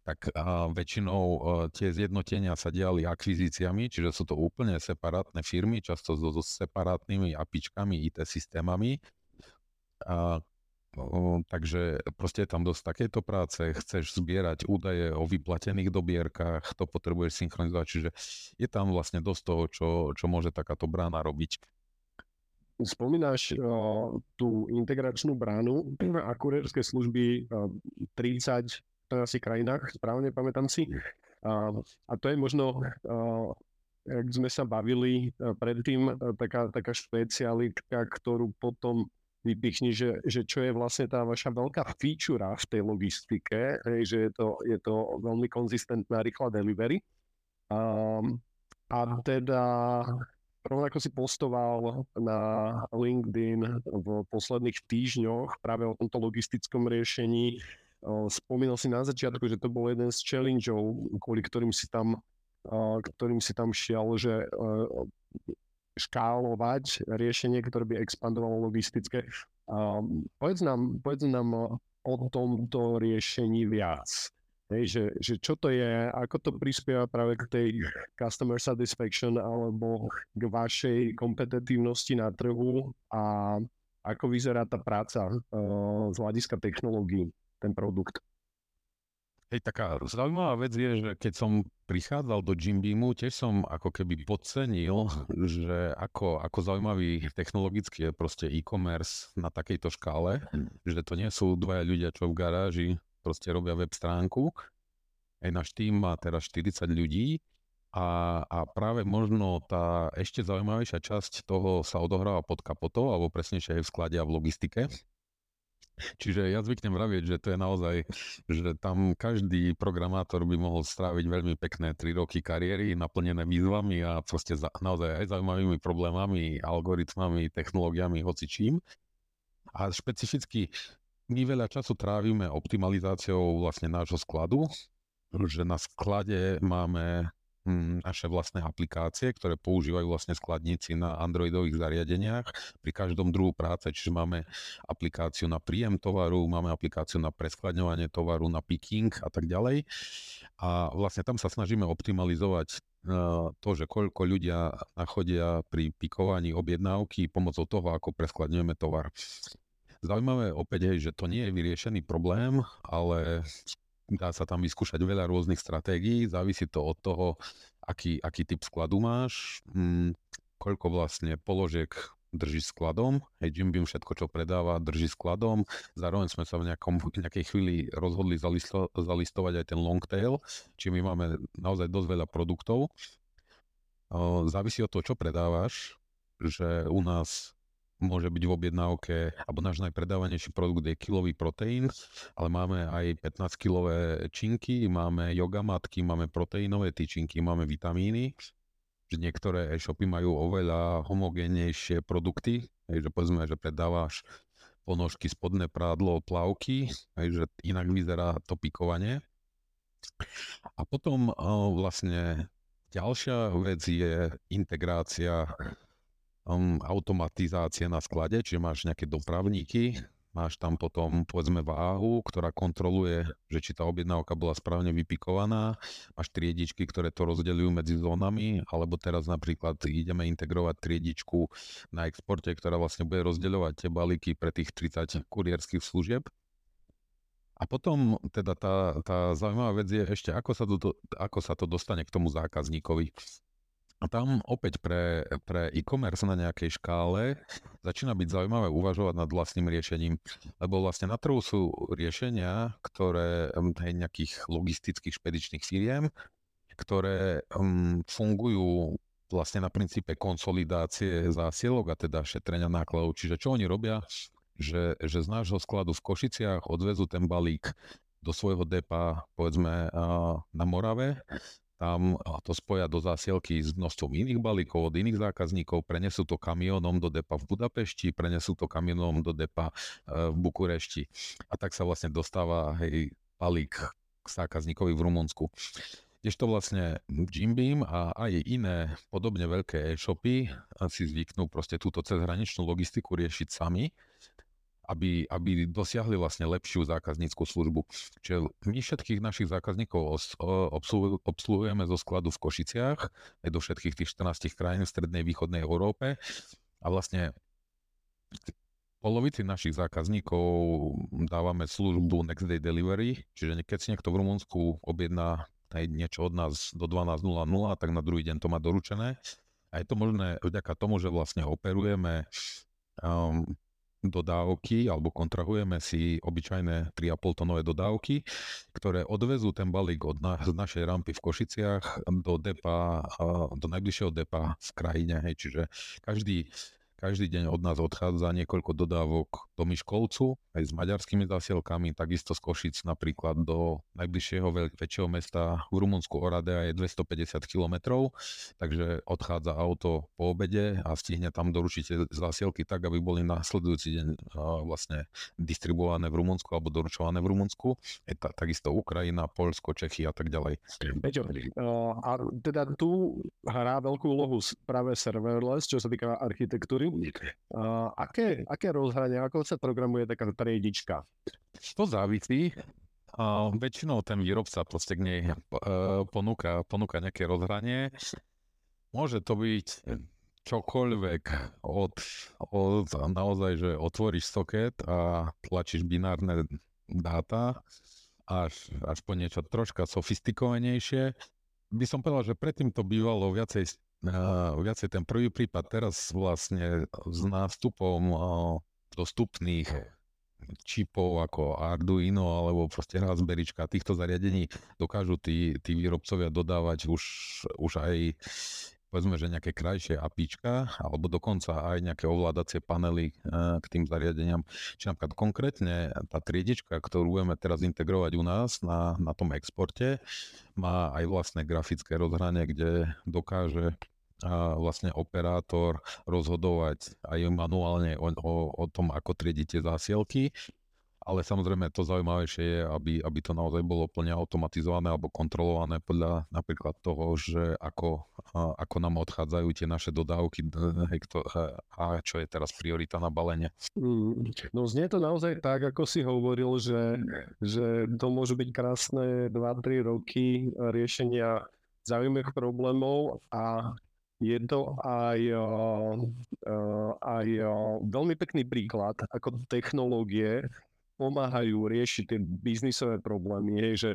tak a väčšinou a, tie zjednotenia sa diali akvizíciami, čiže sú to úplne separátne firmy, často so, so separátnymi APIčkami, IT systémami. A, o, takže proste tam dosť takéto práce, chceš zbierať údaje o vyplatených dobierkach, to potrebuješ synchronizovať, čiže je tam vlastne dosť toho, čo, čo môže takáto brána robiť. Spomínaš uh, tú integračnú bránu a kurierské služby uh, 30 asi krajinách, správne pamätám si. A, a to je možno, a, ak sme sa bavili predtým, taká, taká špecialika, ktorú potom vypichni, že, že čo je vlastne tá vaša veľká feature v tej logistike, že je to, je to veľmi konzistentná rýchla delivery. A, a teda rovnako si postoval na LinkedIn v posledných týždňoch práve o tomto logistickom riešení Spomínal si na začiatku, že to bol jeden z challengeov, kvôli ktorým si tam, ktorým si tam šiel, že škálovať riešenie, ktoré by expandovalo logistické. Povedz nám, povedz nám o tomto riešení viac. Hej, že, že čo to je, ako to prispieva práve k tej customer satisfaction alebo k vašej kompetitívnosti na trhu a ako vyzerá tá práca uh, z hľadiska technológií ten produkt. Hej, taká zaujímavá vec je, že keď som prichádzal do Jimbeamu, tiež som ako keby podcenil, že ako, ako zaujímavý technologicky je proste e-commerce na takejto škále, že to nie sú dvaja ľudia, čo v garáži proste robia web stránku. Aj náš tým má teraz 40 ľudí a, a práve možno tá ešte zaujímavejšia časť toho sa odohráva pod kapotou, alebo presnejšie aj v sklade a v logistike. Čiže ja zvyknem vraviť, že to je naozaj, že tam každý programátor by mohol stráviť veľmi pekné 3 roky kariéry naplnené výzvami a proste za, naozaj aj zaujímavými problémami, algoritmami, technológiami, hocičím. A špecificky my veľa času trávime optimalizáciou vlastne nášho skladu, že na sklade máme naše vlastné aplikácie, ktoré používajú vlastne skladníci na androidových zariadeniach pri každom druhu práce, čiže máme aplikáciu na príjem tovaru, máme aplikáciu na preskladňovanie tovaru, na picking a tak ďalej. A vlastne tam sa snažíme optimalizovať eh, to, že koľko ľudia nachodia pri pikovaní objednávky pomocou toho, ako preskladňujeme tovar. Zaujímavé opäť je, že to nie je vyriešený problém, ale Dá sa tam vyskúšať veľa rôznych stratégií, závisí to od toho, aký, aký typ skladu máš, mm, koľko vlastne položiek drží skladom. Hej, Jim Beam všetko, čo predáva, drží skladom. Zároveň sme sa v nejakom, nejakej chvíli rozhodli zalisto, zalistovať aj ten long tail, či my máme naozaj dosť veľa produktov. Závisí od toho, čo predávaš, že u nás môže byť v objednávke, alebo náš najpredávanejší produkt je kilový proteín, ale máme aj 15-kilové činky, máme jogamatky, máme proteínové tyčinky, máme vitamíny, že niektoré e-shopy majú oveľa homogénnejšie produkty, že povedzme, že predávaš ponožky, spodné prádlo, plavky, že inak vyzerá to pikovanie. A potom vlastne ďalšia vec je integrácia um, automatizácie na sklade, čiže máš nejaké dopravníky, máš tam potom povedzme váhu, ktorá kontroluje, že či tá objednávka bola správne vypikovaná, máš triedičky, ktoré to rozdeľujú medzi zónami, alebo teraz napríklad ideme integrovať triedičku na exporte, ktorá vlastne bude rozdeľovať tie balíky pre tých 30 kurierských služieb. A potom teda tá, tá zaujímavá vec je ešte, ako sa, to, ako sa to dostane k tomu zákazníkovi. A tam opäť pre, pre e-commerce na nejakej škále začína byť zaujímavé uvažovať nad vlastným riešením, lebo vlastne na trhu sú riešenia, ktoré hej, nejakých logistických špedičných firiem, ktoré um, fungujú vlastne na princípe konsolidácie zásielok a teda šetrenia nákladov. Čiže čo oni robia? Že, že z nášho skladu v Košiciach odvezú ten balík do svojho depa, povedzme, na Morave tam to spoja do zásielky s množstvom iných balíkov od iných zákazníkov, prenesú to kamionom do depa v Budapešti, prenesú to kamionom do depa e, v Bukurešti. A tak sa vlastne dostáva hej, balík k zákazníkovi v Rumunsku. to vlastne Jim Beam a aj iné podobne veľké e-shopy si zvyknú proste túto cezhraničnú logistiku riešiť sami aby, aby dosiahli vlastne lepšiu zákazníckú službu. Čiže my všetkých našich zákazníkov obsluhujeme zo skladu v Košiciach, aj do všetkých tých 14 krajín v strednej východnej Európe a vlastne polovici našich zákazníkov dávame službu Next Day Delivery, čiže keď si niekto v Rumunsku objedná aj niečo od nás do 12.00, tak na druhý deň to má doručené. A je to možné vďaka tomu, že vlastne operujeme um, dodávky alebo kontrahujeme si obyčajné 3,5 tonové dodávky, ktoré odvezú ten balík od na, z našej rampy v Košiciach do depa, do najbližšieho depa v krajine. Hej. Čiže každý každý deň od nás odchádza niekoľko dodávok do Myškolcu, aj s maďarskými zasielkami, takisto z Košic napríklad do najbližšieho väčšieho mesta v Rumunsku Oradea je 250 km, takže odchádza auto po obede a stihne tam doručiť zasielky tak, aby boli následujúci deň vlastne distribuované v Rumunsku alebo doručované v Rumunsku. Je ta, takisto Ukrajina, Polsko, Čechy a tak ďalej. Peťo, a teda tu hrá veľkú úlohu práve serverless, čo sa týka architektúry Uh, aké, aké rozhranie, ako sa programuje taká triedička? To závisí. Uh, väčšinou ten výrobca proste k nej uh, ponúka, ponúka nejaké rozhranie. Môže to byť čokoľvek od, od naozaj, že otvoríš soket a tlačíš binárne dáta až, až po niečo troška sofistikovanejšie. By som povedal, že predtým to bývalo viacej viacej ten prvý prípad teraz vlastne s nástupom dostupných čipov ako Arduino alebo proste Raspberryčka týchto zariadení dokážu tí, tí výrobcovia dodávať už, už aj povedzme, že nejaké krajšie APIčka, alebo dokonca aj nejaké ovládacie panely k tým zariadeniam. Čiže napríklad konkrétne tá triedička, ktorú budeme teraz integrovať u nás na, na tom exporte, má aj vlastné grafické rozhranie, kde dokáže vlastne operátor rozhodovať aj manuálne o, o, o tom, ako triedite zásielky ale samozrejme to zaujímavejšie je, aby, aby to naozaj bolo plne automatizované alebo kontrolované podľa napríklad toho, že ako, ako nám odchádzajú tie naše dodávky a čo je teraz priorita na balenie. Mm, no znie to naozaj tak, ako si hovoril, že, že to môžu byť krásne 2-3 roky riešenia zaujímavých problémov a je to aj, aj veľmi pekný príklad, ako technológie pomáhajú riešiť tie biznisové problémy, hej, že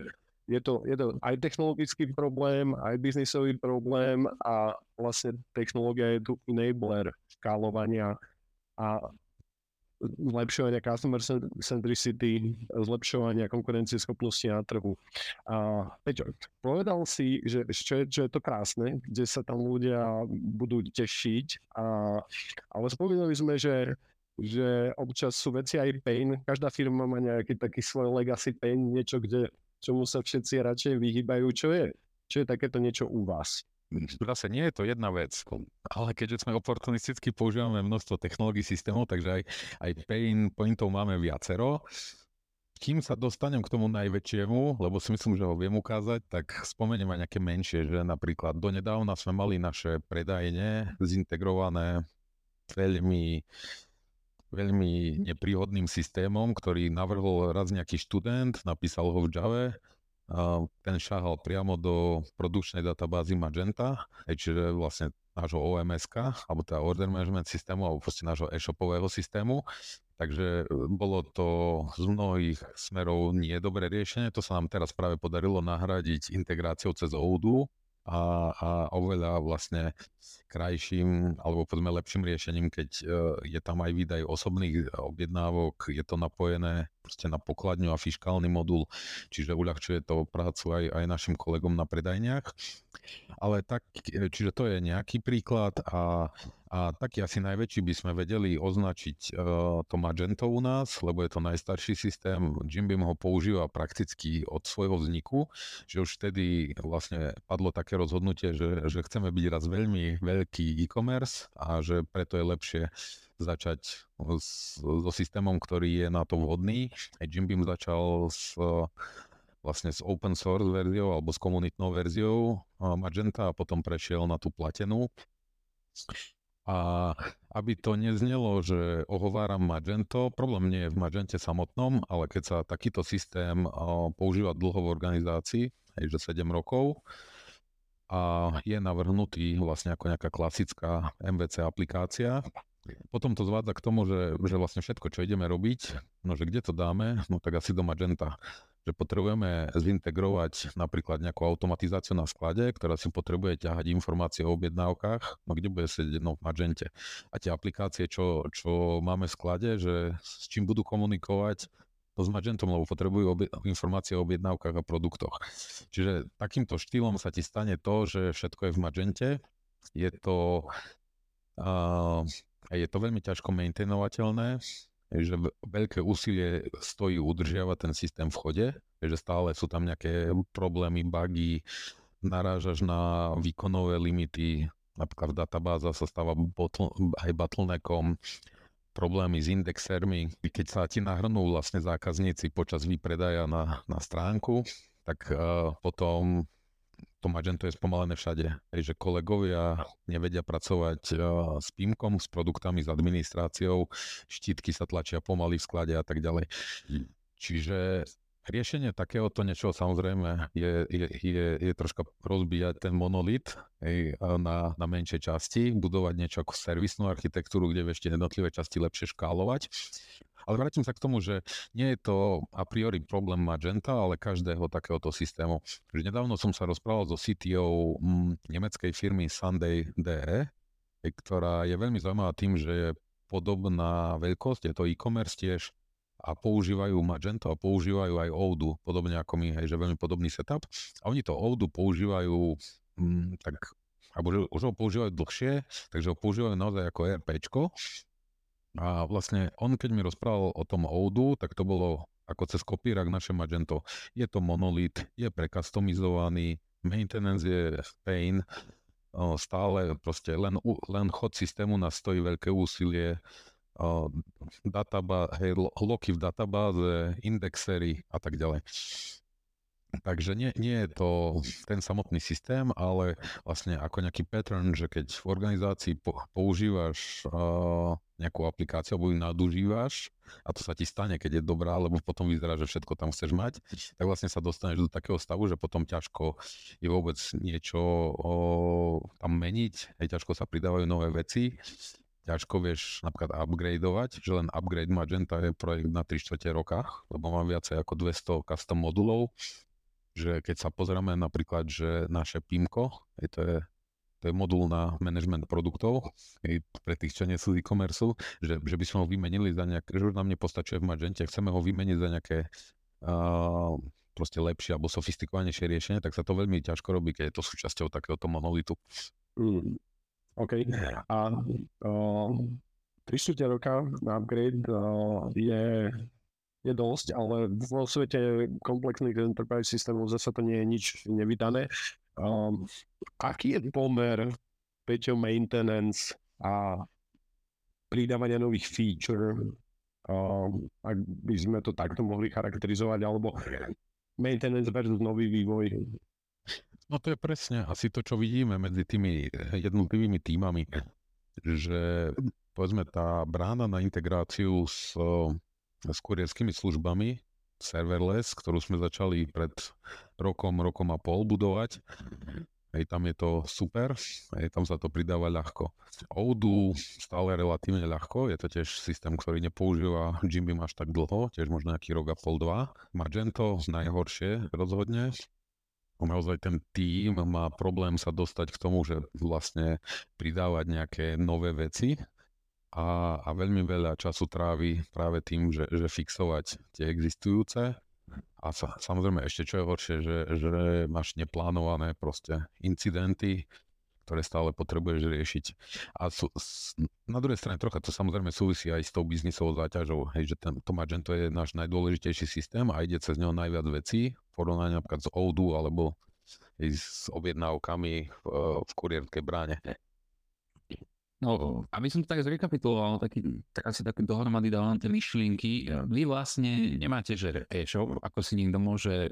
je to, je to aj technologický problém, aj biznisový problém a vlastne technológia je tu enabler škálovania a zlepšovania customer centricity, zlepšovania konkurencieschopnosti na trhu. A Peťo, povedal si, že čo je, čo je to krásne, kde sa tam ľudia budú tešiť, a, ale spomínali sme, že že občas sú veci aj pain. Každá firma má nejaký taký svoj legacy pain, niečo, kde, čomu sa všetci radšej vyhýbajú. Čo je, čo je takéto niečo u vás? Zase nie je to jedna vec, ale keďže sme oportunisticky používame množstvo technológií systémov, takže aj, aj pain pointov máme viacero. Kým sa dostanem k tomu najväčšiemu, lebo si myslím, že ho viem ukázať, tak spomeniem aj nejaké menšie, že napríklad donedávna sme mali naše predajne zintegrované veľmi veľmi nepríhodným systémom, ktorý navrhol raz nejaký študent, napísal ho v Java, ten šahal priamo do produkčnej databázy Magenta, čiže vlastne nášho OMS, alebo teda Order Management systému, alebo proste nášho e-shopového systému. Takže e, bolo to z mnohých smerov nie dobré riešenie. To sa nám teraz práve podarilo nahradiť integráciou cez Odoo, a, a oveľa vlastne krajším alebo povedzme lepším riešením, keď uh, je tam aj výdaj osobných objednávok, je to napojené proste na pokladňu a fiskálny modul, čiže uľahčuje to prácu aj, aj našim kolegom na predajniach. Ale tak, čiže to je nejaký príklad a a taký asi najväčší by sme vedeli označiť uh, to Magento u nás, lebo je to najstarší systém. Jim Beam ho používa prakticky od svojho vzniku, že už vtedy vlastne padlo také rozhodnutie, že, že chceme byť raz veľmi veľký e-commerce a že preto je lepšie začať s, so systémom, ktorý je na to vhodný. Aj Jim Beam začal s vlastne s open source verziou alebo s komunitnou verziou Magenta a potom prešiel na tú platenú. A aby to neznelo, že ohováram Magento, problém nie je v Magente samotnom, ale keď sa takýto systém používa dlho v organizácii, aj že 7 rokov, a je navrhnutý vlastne ako nejaká klasická MVC aplikácia, potom to zvádza k tomu, že, že vlastne všetko, čo ideme robiť, no že kde to dáme, no tak asi do Magenta že potrebujeme zintegrovať napríklad nejakú automatizáciu na sklade, ktorá si potrebuje ťahať informácie o objednávkach, no kde bude sedieť no, v Magente. A tie aplikácie, čo, čo máme v sklade, že s čím budú komunikovať, to s Magentom, lebo potrebujú obje- informácie o objednávkach a produktoch. Čiže takýmto štýlom sa ti stane to, že všetko je v Magente. Je to, uh, je to veľmi ťažko maintainovateľné, že veľké úsilie stojí udržiavať ten systém v chode, že stále sú tam nejaké problémy, bugy, narážaš na výkonové limity, napríklad databáza sa stáva aj bottleneckom, problémy s indexermi, keď sa ti nahrnú vlastne zákazníci počas výpredaja na, na stránku, tak uh, potom to Magento je spomalené všade. Hej, že kolegovia nevedia pracovať uh, s PIMkom, s produktami, s administráciou, štítky sa tlačia pomaly v sklade a tak ďalej. Čiže riešenie takéhoto niečoho samozrejme je, je, je, je troška rozbíjať ten monolit hej, na, na menšej časti, budovať niečo ako servisnú architektúru, kde ešte jednotlivé časti lepšie škálovať. Ale vrátim sa k tomu, že nie je to a priori problém Magenta, ale každého takéhoto systému. Že nedávno som sa rozprával so CTO mm, nemeckej firmy Sunday DE, ktorá je veľmi zaujímavá tým, že je podobná veľkosť, je to e-commerce tiež, a používajú Magento a používajú aj Odoo, podobne ako my, hej, že veľmi podobný setup. A oni to Odoo používajú mm, tak, alebo už ho používajú dlhšie, takže ho používajú naozaj ako RPčko a vlastne on, keď mi rozprával o tom Oudu, tak to bolo ako cez kopírak naše Magento. Je to monolit, je prekastomizovaný, maintenance je pain, stále proste len, len chod systému nás stojí veľké úsilie, databá, hej, loky v databáze, indexery a tak ďalej. Takže nie, nie je to ten samotný systém, ale vlastne ako nejaký pattern, že keď v organizácii po, používaš uh, nejakú aplikáciu alebo ju nadužívaš, a to sa ti stane, keď je dobrá, lebo potom vyzerá, že všetko tam chceš mať, tak vlastne sa dostaneš do takého stavu, že potom ťažko je vôbec niečo o, tam meniť, aj ťažko sa pridávajú nové veci ťažko vieš napríklad upgradeovať, že len upgrade Magenta je projekt na 3 čtvrte roka, lebo mám viacej ako 200 custom modulov, že keď sa pozrieme napríklad, že naše PIMko, je to je to je modul na management produktov, je pre tých, čo nie sú e-commerce, že, že by sme ho vymenili za nejaké, že už nám nepostačuje v Magente, chceme ho vymeniť za nejaké uh, proste lepšie alebo sofistikovanejšie riešenie, tak sa to veľmi ťažko robí, keď je to súčasťou takéhoto monolitu. Mm. OK. A uh, 3 roka upgrade uh, je je dosť, ale vo svete komplexných enterprise systémov zase to nie je nič nevydané. Um, aký je pomer Peťo maintenance a pridávania nových feature, um, ak by sme to takto mohli charakterizovať, alebo maintenance versus nový vývoj? No to je presne asi to, čo vidíme medzi tými jednotlivými týmami že povedzme tá brána na integráciu s, s kurierskými službami serverless, ktorú sme začali pred rokom, rokom a pol budovať. Hej, tam je to super, hej, tam sa to pridáva ľahko. Odoo stále relatívne ľahko, je to tiež systém, ktorý nepoužíva Jimby až tak dlho, tiež možno nejaký rok a pol, dva. Magento najhoršie rozhodne, naozaj ten tým má problém sa dostať k tomu, že vlastne pridávať nejaké nové veci. A, a veľmi veľa času trávi práve tým, že, že fixovať tie existujúce. A sa, samozrejme ešte čo je horšie, že, že máš neplánované proste incidenty, ktoré stále potrebuješ riešiť. A sú, na druhej strane trocha to samozrejme súvisí aj s tou biznisovou záťažou, hej, že ten, to je náš najdôležitejší systém a ide cez neho najviac vecí, porovnaní napríklad s Odoo alebo s objednávkami v, v kurierskej bráne. No, aby som to tak zrekapituloval, taký, tak asi tak dohromady dávam tie myšlienky. Vy vlastne nemáte, že e-shop, ako si niekto môže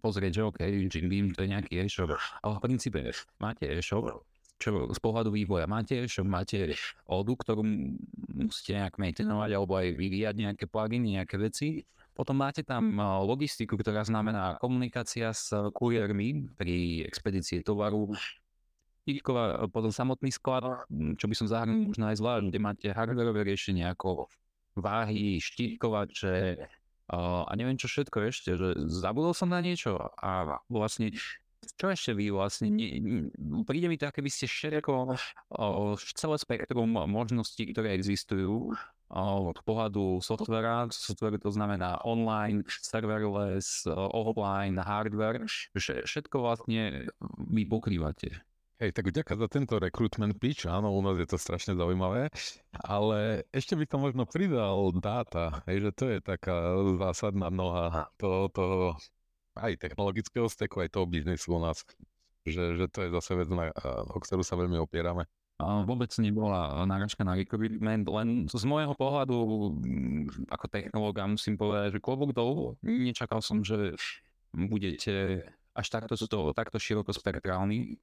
pozrieť, že OK, Jim Beam to je nejaký e-shop, ale v princípe máte e-shop, čo z pohľadu vývoja máte, e-shop, máte odu, ktorú musíte nejak maintainovať alebo aj vyvíjať nejaké pluginy, nejaké veci. Potom máte tam logistiku, ktorá znamená komunikácia s kuriermi pri expedícii tovaru, Štítková, potom samotný sklad, čo by som zahrnul možno aj zvlášť, kde máte hardwareové riešenie ako váhy, štítkovače a neviem čo všetko ešte, že zabudol som na niečo a vlastne čo ešte vy vlastne, nie, príde mi to, keby ste všetko, celé spektrum možností, ktoré existujú, od pohľadu softvera, software to znamená online, serverless, offline, hardware, všetko vlastne vy pokrývate. Hej, tak vďaka za tento recruitment pitch, áno, u nás je to strašne zaujímavé, ale ešte by som možno pridal dáta, hej, že to je taká zásadná noha toho, toho aj technologického steku, aj toho biznisu u nás, že, že to je zase vec, na, o ktorú sa veľmi opierame. A vôbec nebola náražka na recruitment, len z môjho pohľadu ako technológa musím povedať, že klobúk dolu, nečakal som, že budete až takto, takto široko spektrálni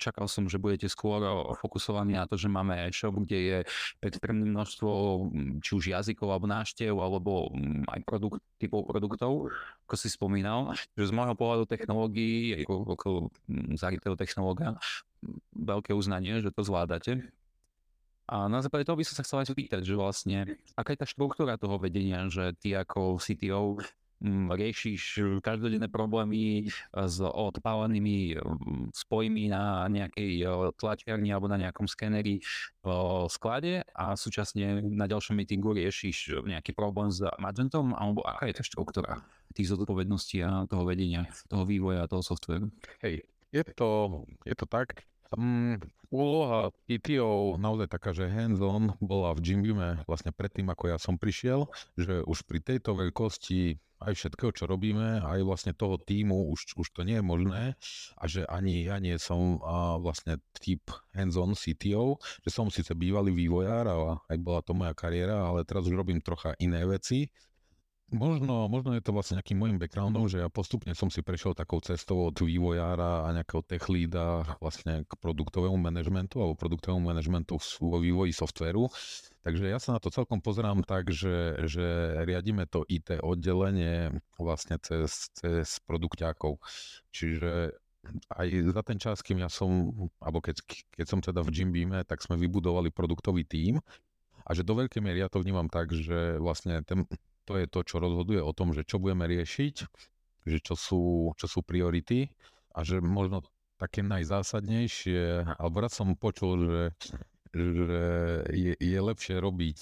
Čakal som, že budete skôr fokusovaní na to, že máme e-shop, kde je extrémne množstvo či už jazykov alebo návštev, alebo aj produkt, typov produktov, ako si spomínal. Že z môjho pohľadu technológií, ako, ako zarytého technológa, veľké uznanie, že to zvládate. A na základe toho by som sa chcel aj spýtať, že vlastne, aká je tá štruktúra toho vedenia, že ty ako CTO riešiš eh, každodenné problémy eh, s odpálenými mm, spojmi na nejakej eh, tlačiarni alebo na nejakom skeneri v sklade a súčasne na ďalšom meetingu riešiš nejaký problém s Magentom alebo aká je tá štruktúra tých zodpovedností a toho vedenia, toho vývoja a toho softveru? Hej, je to, je to tak, Um, úloha ETO naozaj taká, že hands-on bola v Jimbime vlastne predtým, ako ja som prišiel, že už pri tejto veľkosti aj všetkého, čo robíme, aj vlastne toho týmu už, už to nie je možné a že ani ja nie som a vlastne typ hands-on CTO, že som síce bývalý vývojár a aj bola to moja kariéra, ale teraz už robím trocha iné veci, Možno, možno je to vlastne nejakým môjim backgroundom, že ja postupne som si prešiel takou cestou od vývojára a nejakého tech leada vlastne k produktovému manažmentu alebo produktovému manažmentu vo vývoji softvéru. Takže ja sa na to celkom pozerám tak, že, že riadíme to IT oddelenie vlastne cez, cez produkťákov. Čiže aj za ten čas, kým ja som, alebo keď, keď som teda v Jimbeame, tak sme vybudovali produktový tím a že do veľkej miery ja to vnímam tak, že vlastne ten, to je to, čo rozhoduje o tom, že čo budeme riešiť, že čo sú, čo sú priority a že možno také najzásadnejšie, alebo rád som počul, že, že je, je lepšie robiť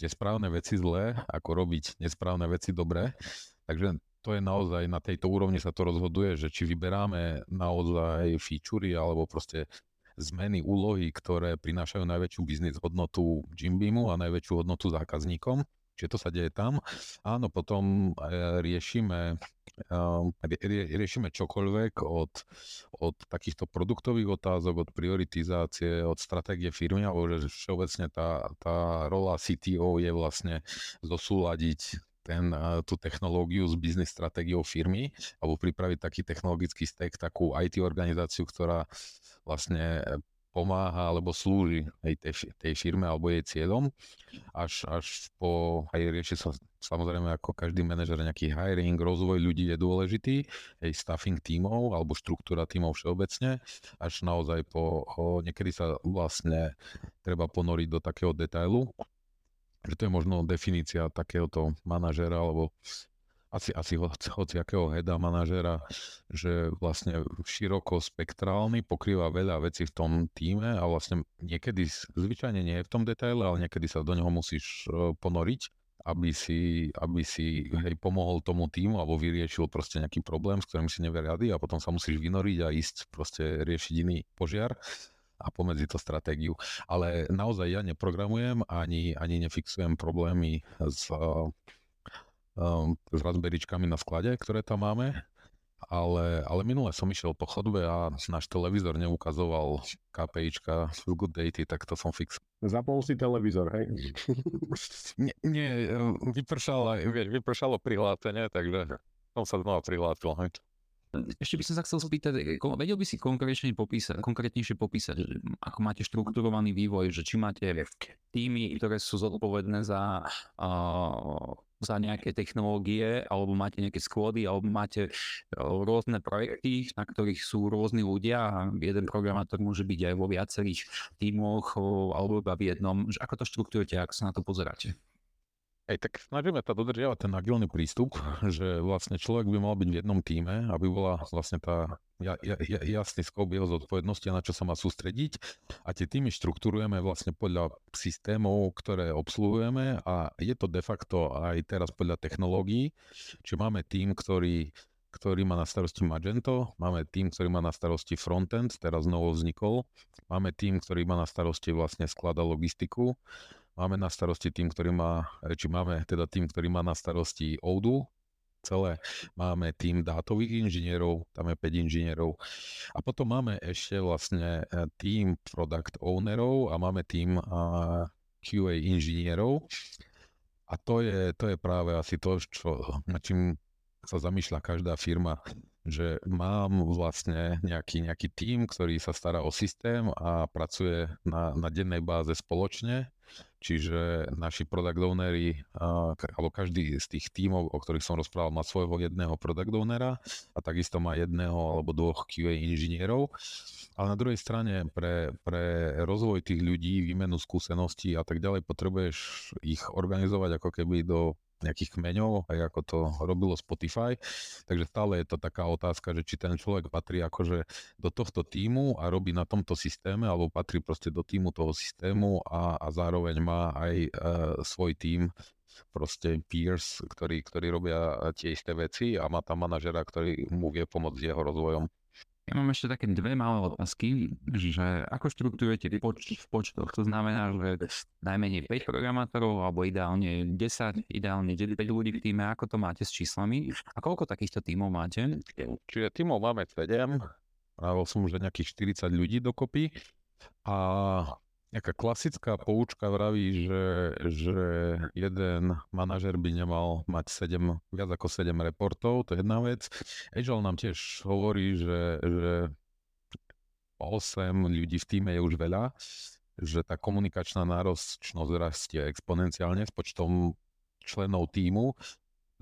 tie správne veci zlé, ako robiť nesprávne veci dobré. Takže to je naozaj na tejto úrovni sa to rozhoduje, že či vyberáme naozaj featurey alebo proste zmeny, úlohy, ktoré prinášajú najväčšiu biznis hodnotu Jimbeamu a najväčšiu hodnotu zákazníkom Čiže to sa deje tam. Áno, potom e, riešime, riešime čokoľvek od, od takýchto produktových otázok, od prioritizácie, od stratégie firmy, alebo že všeobecne tá, tá rola CTO je vlastne zosúľadiť ten, tú technológiu s biznis stratégiou firmy alebo pripraviť taký technologický stack, takú IT organizáciu, ktorá vlastne pomáha alebo slúži aj tej, tej firme alebo jej cieľom, až, až po, aj rieši sa samozrejme ako každý manažer nejaký hiring, rozvoj ľudí je dôležitý, aj staffing tímov alebo štruktúra tímov všeobecne, až naozaj po, o, niekedy sa vlastne treba ponoriť do takého detailu, že to je možno definícia takéhoto manažera alebo asi, asi hoci akého heda manažera, že vlastne široko spektrálny, pokrýva veľa vecí v tom týme a vlastne niekedy, zvyčajne nie je v tom detaile, ale niekedy sa do neho musíš e, ponoriť, aby si, aby si hej, pomohol tomu týmu alebo vyriešil proste nejaký problém, s ktorým si nevie rady a potom sa musíš vynoriť a ísť proste riešiť iný požiar a pomedzi to stratégiu. Ale naozaj ja neprogramujem ani, ani nefixujem problémy s um, s Raspberryčkami na sklade, ktoré tam máme. Ale, ale minule som išiel po chodbe a náš televízor neukazoval KPIčka Feel Good Daty, tak to som fix. Zapol si televízor, hej? nie, nie vypršalo, vieš, vypršalo prihlásenie, takže som sa znova prihlásil. Hej. Ešte by som sa chcel spýtať, vedel by si konkrétnejšie popísať, konkrétnejšie popísať, že ako máte štrukturovaný vývoj, že či máte týmy, ktoré sú zodpovedné za uh, za nejaké technológie, alebo máte nejaké skôdy, alebo máte rôzne projekty, na ktorých sú rôzni ľudia a jeden programátor môže byť aj vo viacerých tímoch alebo iba v jednom. Ako to štruktúrujete, ako sa na to pozeráte? Hej, tak snažíme sa dodržiavať ten agilný prístup, že vlastne človek by mal byť v jednom týme, aby bola vlastne tá ja, ja, jasný skop jeho zodpovednosti a na čo sa má sústrediť. A tie týmy štruktúrujeme vlastne podľa systémov, ktoré obsluhujeme a je to de facto aj teraz podľa technológií. Čiže máme tým, ktorý ktorý má na starosti Magento, máme tým, ktorý má na starosti frontend, teraz novo vznikol, máme tým, ktorý má na starosti vlastne sklad a logistiku, Máme na starosti tým, ktorý má, či máme teda tým, ktorý má na starosti ODU, celé. Máme tým dátových inžinierov, tam je 5 inžinierov. A potom máme ešte vlastne e, tým product ownerov a máme tým QA inžinierov. A to je, to je práve asi to, čo, na čím sa zamýšľa každá firma, že mám vlastne nejaký, nejaký tím, ktorý sa stará o systém a pracuje na, na dennej báze spoločne Čiže naši product ownery, alebo každý z tých tímov, o ktorých som rozprával, má svojho jedného product ownera a takisto má jedného alebo dvoch QA inžinierov. Ale na druhej strane pre, pre rozvoj tých ľudí, výmenu skúseností a tak ďalej potrebuješ ich organizovať ako keby do nejakých kmeňov, aj ako to robilo Spotify. Takže stále je to taká otázka, že či ten človek patrí akože do tohto týmu a robí na tomto systéme, alebo patrí proste do týmu toho systému a, a zároveň má aj e, svoj tím proste peers, ktorí, ktorí robia tie isté veci a má tam manažera, ktorý mu vie pomôcť s jeho rozvojom. Ja mám ešte také dve malé otázky, že ako štruktúrujete poč- v počtoch? To znamená, že najmenej 5 programátorov, alebo ideálne 10, ideálne 9 ľudí v týme, ako to máte s číslami? A koľko takýchto tímov máte? Čiže tímov máme 7, Pravil som už nejakých 40 ľudí dokopy a Nejaká klasická poučka vraví, že, že jeden manažer by nemal mať 7, viac ako 7 reportov, to je jedna vec. Agile nám tiež hovorí, že, že 8 ľudí v týme je už veľa, že tá komunikačná náročnosť rastie exponenciálne s počtom členov týmu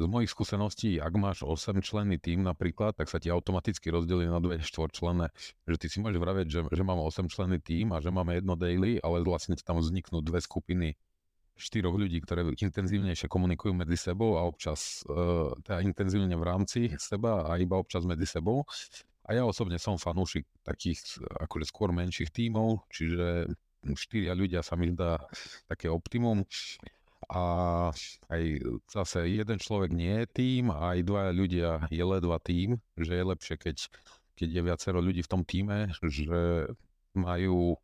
z mojich skúseností, ak máš 8 členný tým napríklad, tak sa ti automaticky rozdelí na dve štvorčlenné. Že ty si môžeš vraviť, že, že mám 8 členný tým a že máme jedno daily, ale vlastne tam vzniknú dve skupiny štyroch ľudí, ktoré intenzívnejšie komunikujú medzi sebou a občas uh, teda intenzívne v rámci seba a iba občas medzi sebou. A ja osobne som fanúšik takých akože skôr menších tímov, čiže štyria ľudia sa mi zdá také optimum a aj zase jeden človek nie je tým aj dvaja ľudia je ledva tým, že je lepšie, keď, keď je viacero ľudí v tom týme, že majú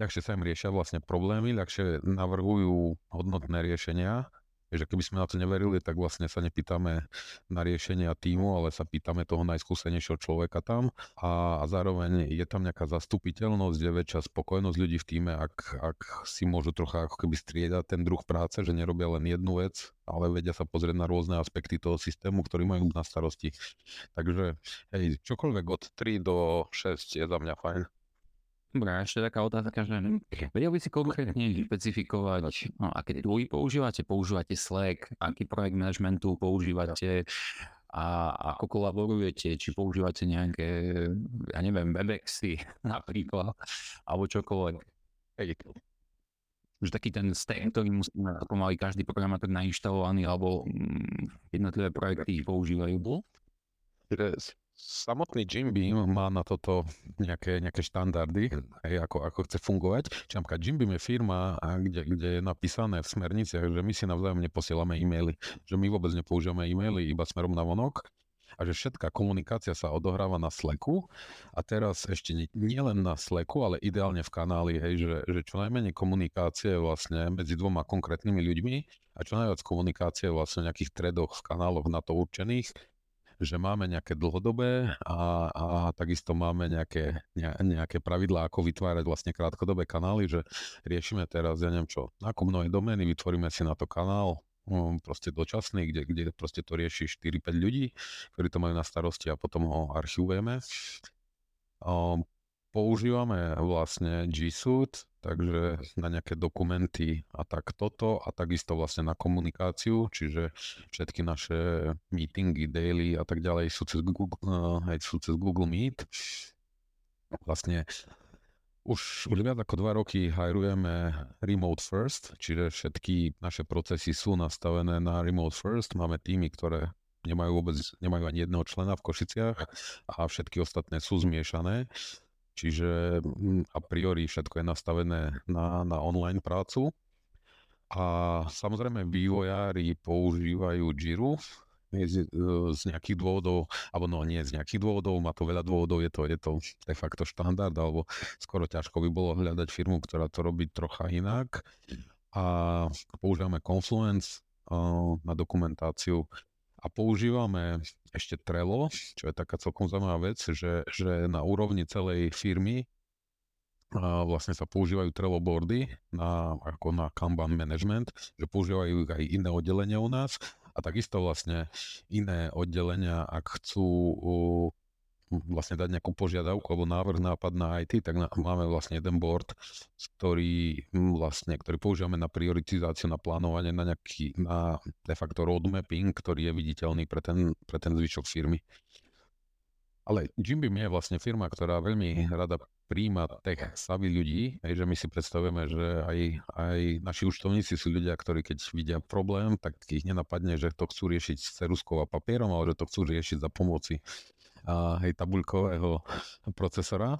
ľahšie sa im riešia vlastne problémy, ľahšie navrhujú hodnotné riešenia že keby sme na to neverili, tak vlastne sa nepýtame na riešenia týmu, ale sa pýtame toho najskúsenejšieho človeka tam a, a zároveň je tam nejaká zastupiteľnosť, je väčšia spokojnosť ľudí v týme, ak, ak si môžu trocha ako keby striedať ten druh práce, že nerobia len jednu vec, ale vedia sa pozrieť na rôzne aspekty toho systému, ktorý majú na starosti. Takže hej, čokoľvek od 3 do 6 je za mňa fajn. Dobre, a ešte taká otázka, že vedel by si konkrétne špecifikovať, no, aké tooly používate? Používate Slack? Aký projekt managementu používate? A ako kolaborujete? Či používate nejaké, ja neviem, Webexy napríklad? Alebo čokoľvek? Že taký ten stack, ktorý musí mať pomaly každý programátor nainštalovaný, alebo mm, jednotlivé projekty používajú. Samotný Jim Beam má na toto nejaké, nejaké štandardy, hej, ako, ako chce fungovať. Čiže napríklad Jim Beam je firma, kde, kde je napísané v smerniciach, že my si navzájom neposielame e-maily, že my vôbec nepoužívame e-maily iba smerom na vonok a že všetká komunikácia sa odohráva na Slacku a teraz ešte nie, nie len na Slacku, ale ideálne v kanáli, hej, že, že čo najmenej komunikácie vlastne medzi dvoma konkrétnymi ľuďmi a čo najviac komunikácie vlastne v nejakých tredoch v kanáloch na to určených že máme nejaké dlhodobé a, a takisto máme nejaké, ne, nejaké pravidlá, ako vytvárať vlastne krátkodobé kanály, že riešime teraz, ja neviem čo, nákup novej domény, vytvoríme si na to kanál, um, proste dočasný, kde, kde proste to rieši 4-5 ľudí, ktorí to majú na starosti a potom ho archivujeme. Um, používame vlastne G Suite, takže na nejaké dokumenty a tak toto a takisto vlastne na komunikáciu, čiže všetky naše meetingy, daily a tak ďalej sú cez Google, uh, sú cez Google Meet. Vlastne už, už viac ako dva roky hajrujeme remote first, čiže všetky naše procesy sú nastavené na remote first. Máme týmy, ktoré nemajú vôbec, nemajú ani jedného člena v Košiciach a všetky ostatné sú zmiešané. Čiže mm, a priori všetko je nastavené na, na online prácu. A samozrejme vývojári používajú Jiru z, z nejakých dôvodov, alebo no nie z nejakých dôvodov, má to veľa dôvodov, je to, je to de facto štandard, alebo skoro ťažko by bolo hľadať firmu, ktorá to robí trocha inak. A používame Confluence na dokumentáciu a používame ešte Trello, čo je taká celkom zaujímavá vec, že, že na úrovni celej firmy a vlastne sa používajú Trello boardy na, ako na Kanban management, že používajú aj iné oddelenia u nás a takisto vlastne iné oddelenia, ak chcú vlastne dať nejakú požiadavku alebo návrh, nápad na IT, tak na, máme vlastne jeden board, ktorý vlastne, ktorý používame na prioritizáciu, na plánovanie, na nejaký, na de facto roadmapping, ktorý je viditeľný pre ten, pre ten zvyšok firmy. Ale Jimbeam je vlastne firma, ktorá veľmi rada príjma tech savvy ľudí, aj že my si predstavujeme, že aj, aj naši účtovníci sú ľudia, ktorí keď vidia problém, tak ich nenapadne, že to chcú riešiť s ceruskou a papierom, ale že to chcú riešiť za pomoci hej, tabuľkového procesora.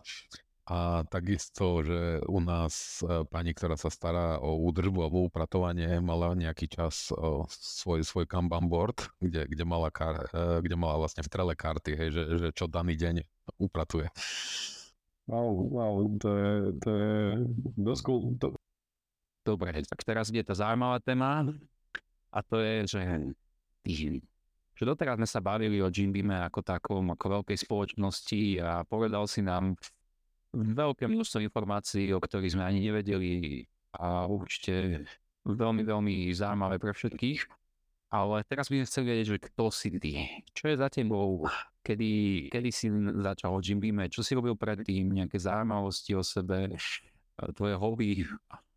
A takisto, že u nás e, pani, ktorá sa stará o údržbu alebo upratovanie, mala nejaký čas o, svoj, svoj Kanban board, kde, kde, mala kar, e, kde mala vlastne v trele karty, hej, že, že čo daný deň upratuje. Wow, wow, to je, to je dosť cool. To... Dobre, tak teraz je tá zaujímavá téma a to je, že že doteraz sme sa bavili o Jimbeame ako takom, ako veľkej spoločnosti a povedal si nám veľké množstvo informácií, o ktorých sme ani nevedeli a určite veľmi, veľmi zaujímavé pre všetkých. Ale teraz by sme chceli vedieť, že kto si ty? Čo je za tebou? Kedy, kedy si začal Jimbeame? Čo si robil predtým? Nejaké zaujímavosti o sebe? Tvoje hobby?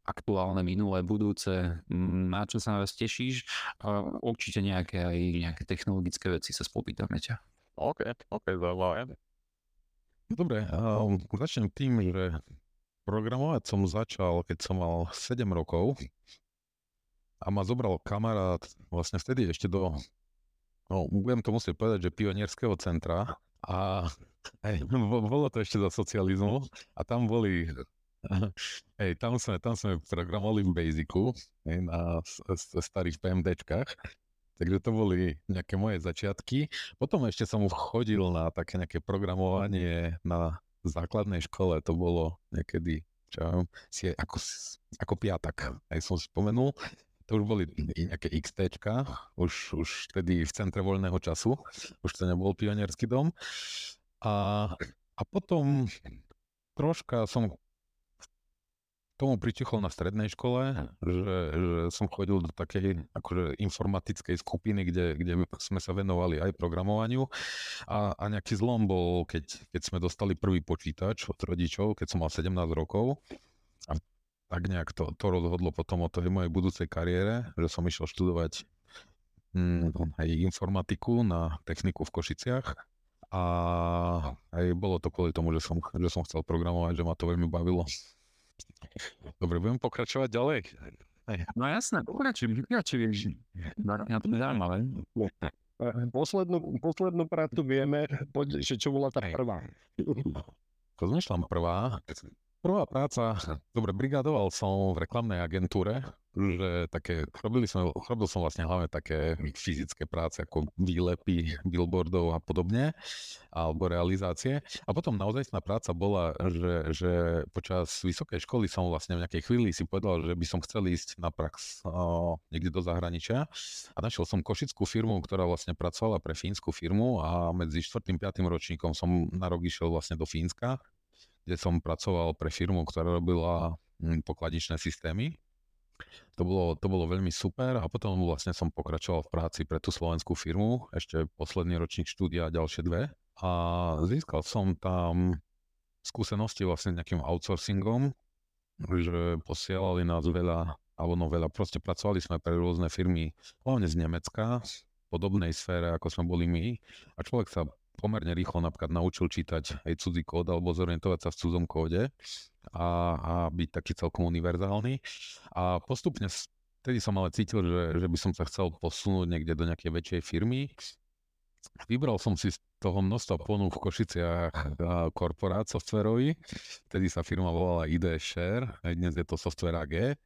Aktuálne, minulé, budúce, na čo sa nás tešíš? A určite nejaké aj nejaké technologické veci sa spopýtame ťa. OK, OK, zaujímavé. Dobre, um, začnem tým, že programovať som začal, keď som mal 7 rokov. A ma zobral kamarát vlastne vtedy ešte do, no budem to musieť povedať, že pionierského centra. A hej, bolo to ešte za socializmu. A tam boli Hej, tam sme, tam sme programovali v Basicu, hej, na starých PMDčkách. Takže to boli nejaké moje začiatky. Potom ešte som chodil na také nejaké programovanie na základnej škole. To bolo niekedy, čo viem, si ako, ako piatak, aj som spomenul. To už boli nejaké XTčka, už, už vtedy v centre voľného času. Už to nebol pionierský dom. A, a potom troška som tomu pritichol na strednej škole, že, že som chodil do takej akože informatickej skupiny, kde, kde sme sa venovali aj programovaniu. A, a nejaký zlom bol, keď, keď sme dostali prvý počítač od rodičov, keď som mal 17 rokov. A tak nejak to, to rozhodlo potom o tej mojej budúcej kariére, že som išiel študovať hm, aj informatiku na techniku v Košiciach. A aj bolo to kvôli tomu, že som, že som chcel programovať, že ma to veľmi bavilo. Dobre, budem pokračovať ďalej. No jasné, pokračuj, pokračuj. No, ja to zaujímavé. Poslednú, poslednú prácu vieme, poď, že čo bola tá prvá. Rozmýšľam prvá. Prvá práca, dobre, brigadoval som v reklamnej agentúre, že také, robili sme, robil som vlastne hlavne také fyzické práce ako výlepy billboardov a podobne, alebo realizácie. A potom naozaj práca bola, že, že počas vysokej školy som vlastne v nejakej chvíli si povedal, že by som chcel ísť na prax o, niekde do zahraničia a našiel som košickú firmu, ktorá vlastne pracovala pre fínsku firmu a medzi 4. a 5. ročníkom som na rok išiel vlastne do Fínska kde som pracoval pre firmu, ktorá robila hm, pokladničné systémy. To bolo, to bolo veľmi super a potom vlastne som pokračoval v práci pre tú slovenskú firmu, ešte posledný ročník štúdia a ďalšie dve. A získal som tam skúsenosti vlastne nejakým outsourcingom, že posielali nás veľa, alebo no veľa, proste pracovali sme pre rôzne firmy, hlavne z Nemecka, v podobnej sfére, ako sme boli my. A človek sa pomerne rýchlo napríklad naučil čítať aj cudzí kód alebo zorientovať sa v cudzom kóde a, a byť taký celkom univerzálny. A postupne vtedy som ale cítil, že, že by som sa chcel posunúť niekde do nejakej väčšej firmy. Vybral som si z toho množstva ponúk v Košiciach korporát softverový. Vtedy sa firma volala ID Share, aj dnes je to Software AG.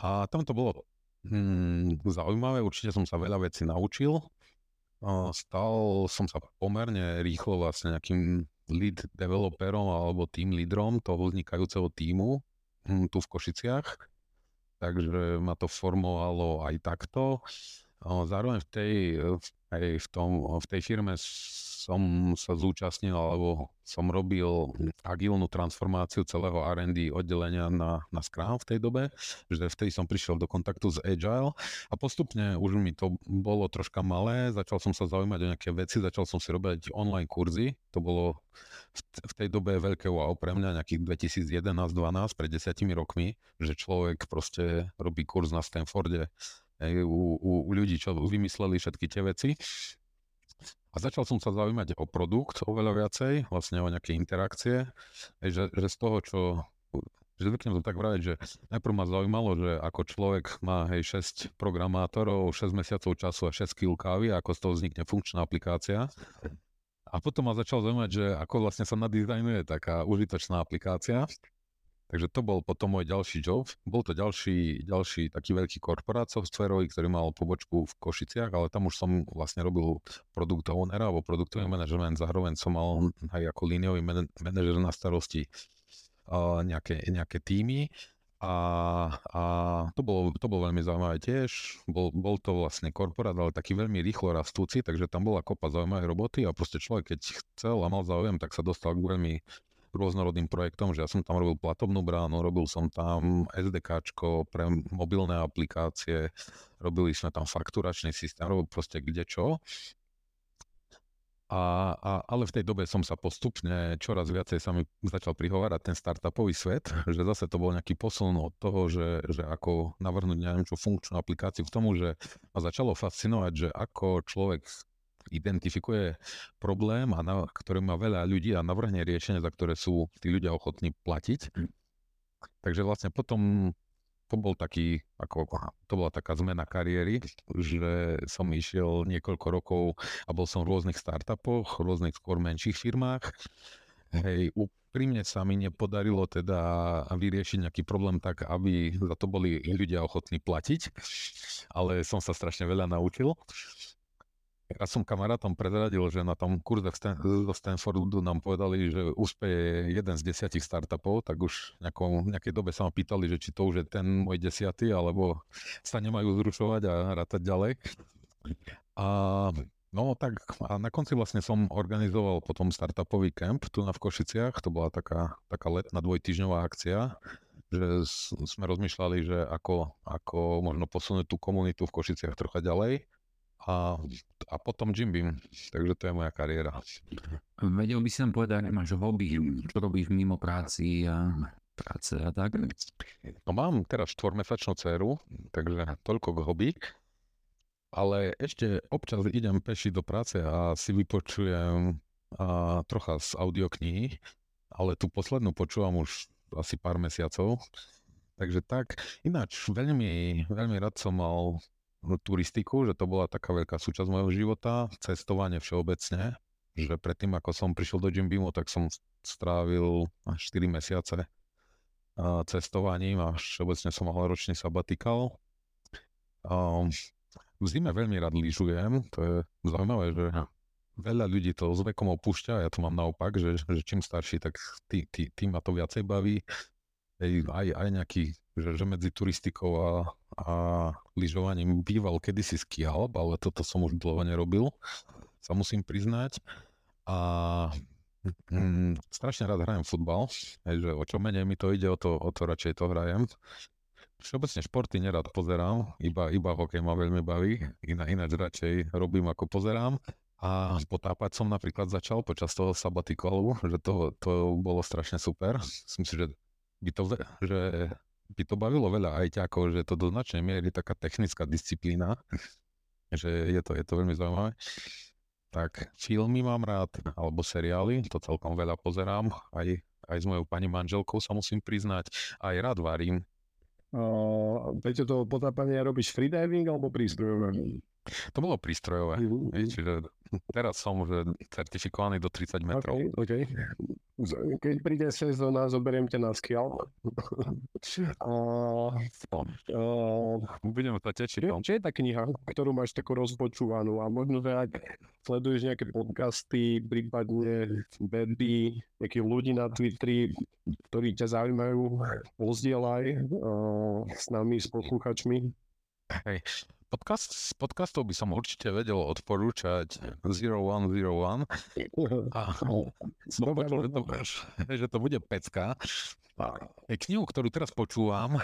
A tam to bolo hmm, zaujímavé, určite som sa veľa vecí naučil. Stal som sa pomerne rýchlo vlastne nejakým lead developerom alebo team lídrom toho vznikajúceho týmu hm, tu v Košiciach. Takže ma to formovalo aj takto. Zároveň v tej, aj v, tom, v tej firme som sa zúčastnil alebo som robil agilnú transformáciu celého R&D oddelenia na, na Scrum v tej dobe, že vtedy som prišiel do kontaktu s Agile a postupne už mi to bolo troška malé, začal som sa zaujímať o nejaké veci, začal som si robiť online kurzy, to bolo v, tej dobe veľké wow pre mňa, nejakých 2011-12, pred desiatimi rokmi, že človek proste robí kurz na Stanforde u, u, u ľudí, čo vymysleli všetky tie veci. A začal som sa zaujímať o produkt oveľa viacej, vlastne o nejaké interakcie, že, že z toho, čo že zvyknem to tak vraviť, že najprv ma zaujímalo, že ako človek má hej 6 programátorov, 6 mesiacov času a 6 kg kávy, ako z toho vznikne funkčná aplikácia. A potom ma začal zaujímať, že ako vlastne sa nadizajnuje taká užitočná aplikácia. Takže to bol potom môj ďalší job. Bol to ďalší, ďalší taký veľký korporát softwarový, ktorý mal pobočku v Košiciach, ale tam už som vlastne robil produkt ownera alebo produktový manažment. Zároveň som mal aj ako líniový manažer na starosti uh, nejaké, nejaké týmy. A, a to, bolo, to bolo veľmi zaujímavé tiež. Bol, bol to vlastne korporát, ale taký veľmi rýchlo rastúci, takže tam bola kopa zaujímavej roboty a proste človek, keď chcel a mal záujem, tak sa dostal k veľmi rôznorodným projektom, že ja som tam robil platobnú bránu, robil som tam SDKčko pre mobilné aplikácie, robili sme tam fakturačný systém, robil proste kde čo. A, a, ale v tej dobe som sa postupne čoraz viacej sa mi začal prihovárať ten startupový svet, že zase to bol nejaký posun od toho, že, že ako navrhnúť neviem čo funkčnú aplikáciu k tomu, že ma začalo fascinovať, že ako človek identifikuje problém, a na, ktorý má veľa ľudí a navrhne riešenie, za ktoré sú tí ľudia ochotní platiť. Hm. Takže vlastne potom to bol taký, ako, to bola taká zmena kariéry, že som išiel niekoľko rokov a bol som v rôznych startupoch, rôznych skôr menších firmách. Hej, úprimne sa mi nepodarilo teda vyriešiť nejaký problém tak, aby za to boli ľudia ochotní platiť, ale som sa strašne veľa naučil. Ja som kamarátom prezradil, že na tom kurze zo Stanfordu nám povedali, že úspeje jeden z desiatich startupov, tak už v nejakej dobe sa ma pýtali, že či to už je ten môj desiatý, alebo sa nemajú zrušovať a rátať ďalej. A No tak a na konci vlastne som organizoval potom startupový kemp tu na v Košiciach, to bola taká, taká letná dvojtyžňová akcia, že sme rozmýšľali, že ako, ako možno posunúť tú komunitu v Košiciach trocha ďalej a, a potom Jim Beam. Takže to je moja kariéra. Vedel by si nám povedať, ak máš hobby, čo robíš mimo práci a práce a tak? No mám teraz štvormesačnú dceru, takže toľko k hobby. Ale ešte občas idem peši do práce a si vypočujem a, trocha z audioknihy, ale tú poslednú počúvam už asi pár mesiacov. Takže tak, ináč veľmi, veľmi rád som mal turistiku, že to bola taká veľká súčasť môjho života, cestovanie všeobecne, že predtým, ako som prišiel do Jim Beamu, tak som strávil 4 mesiace cestovaním a všeobecne som mal ročný sabatikal. V zime veľmi rád lyžujem, to je zaujímavé, že veľa ľudí to s vekom opúšťa, ja to mám naopak, že, že čím starší, tak tým tý, tý ma to viacej baví. Aj, aj nejaký že, že medzi turistikou a, a lyžovaním býval kedysi ski alp, ale toto som už dlho nerobil, sa musím priznať. A mm, strašne rád hrajem futbal, aj, že o čo menej mi to ide, o to, o to radšej to hrajem. Všeobecne športy nerad pozerám, iba, iba hokej ma veľmi baví, iná, ináč radšej robím ako pozerám. A potápať som napríklad začal počas toho sabatikalu, že to, to bolo strašne super. Myslím si, že by to, že by to bavilo veľa ajťákov, že to do značnej miery taká technická disciplína, že je to, je to veľmi zaujímavé. Tak filmy mám rád, alebo seriály, to celkom veľa pozerám, aj, aj s mojou pani manželkou sa musím priznať, aj rád varím. Uh, Peťo, to potápanie robíš freediving alebo prístrojové? To bolo prístrojové, mm-hmm. čiže Teraz som už certifikovaný do 30 metrov. Okay, okay. Keď príde sezóna, zoberiem ťa na skial. uh, Budeme sa tečiť. Čo, čo je tá kniha, ktorú máš takú rozpočúvanú a možno, že ak sleduješ nejaké podcasty, prípadne weby, nejakých ľudí na Twitteri, ktorí ťa zaujímajú, pozdielaj uh, s nami, s posluchačmi. Hej, podcast, z podcastov by som určite vedel odporúčať 0101. A som počul, že to, že to bude pecka. Knihu, ktorú teraz počúvam,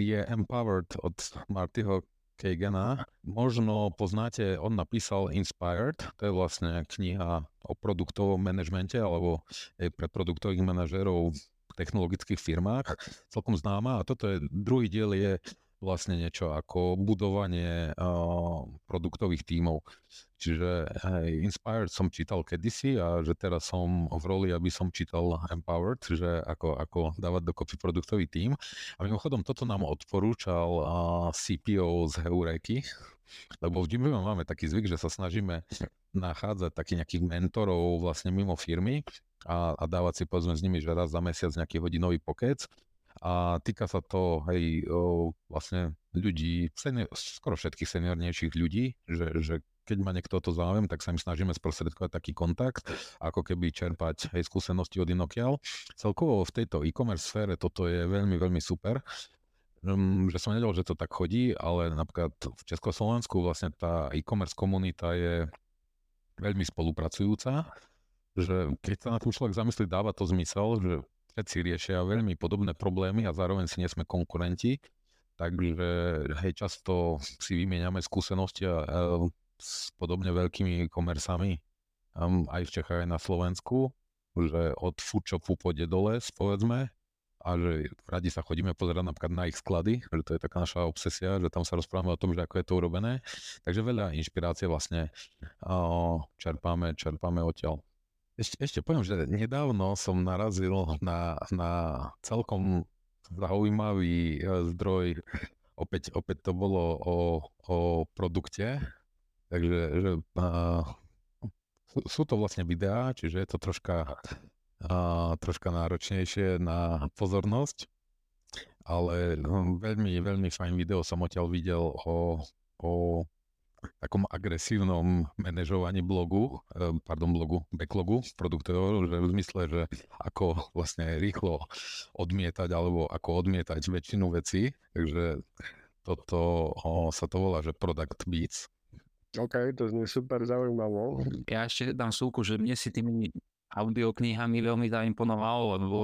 je Empowered od Martyho Kagena. Možno poznáte, on napísal Inspired, to je vlastne kniha o produktovom manažmente alebo pre produktových manažerov technologických firmách, celkom známa. A toto je, druhý diel je vlastne niečo ako budovanie uh, produktových tímov. Čiže hej, Inspired som čítal kedysi a že teraz som v roli, aby som čítal Empowered, že ako, ako dávať dokopy produktový tím. A mimochodom toto nám odporúčal uh, CPO z Heureky, lebo v Jimmy máme taký zvyk, že sa snažíme nachádzať takých nejakých mentorov vlastne mimo firmy a, a dávať si povedzme s nimi, že raz za mesiac nejaký hodinový pokec a týka sa to hej, vlastne ľudí, senior, skoro všetkých seniornejších ľudí, že, že keď má niekto to záujem, tak sa im snažíme sprostredkovať taký kontakt, ako keby čerpať hej, skúsenosti od inokiaľ. Celkovo v tejto e-commerce sfére toto je veľmi, veľmi super, um, že som nevedel, že to tak chodí, ale napríklad v Československu vlastne tá e-commerce komunita je veľmi spolupracujúca, že keď sa na tým človek zamyslí, dáva to zmysel, že všetci riešia veľmi podobné problémy a zároveň si nie sme konkurenti. Takže hej, často si vymieňame skúsenosti a, a s podobne veľkými komersami um, aj v Čechách, aj na Slovensku, že od foodshopu pôjde dole, povedzme, a že radi sa chodíme pozerať napríklad na ich sklady, že to je taká naša obsesia, že tam sa rozprávame o tom, že ako je to urobené. Takže veľa inšpirácie vlastne uh, čerpáme, čerpáme odtiaľ. Ešte, ešte poviem, že nedávno som narazil na, na celkom zaujímavý e, zdroj. Opäť, opäť to bolo o, o produkte, takže že, uh, sú to vlastne videá, čiže je to troška, uh, troška náročnejšie na pozornosť, ale no, veľmi, veľmi fajn video som odtiaľ videl o, o takom agresívnom manažovaní blogu, eh, pardon, blogu, backlogu produktov, že v zmysle, že ako vlastne rýchlo odmietať alebo ako odmietať väčšinu vecí. Takže toto o, sa to volá, že Product Beats. OK, to znie super zaujímavo. Ja ešte dám súku, že mne si tými audioknihami veľmi zaimponoval, lebo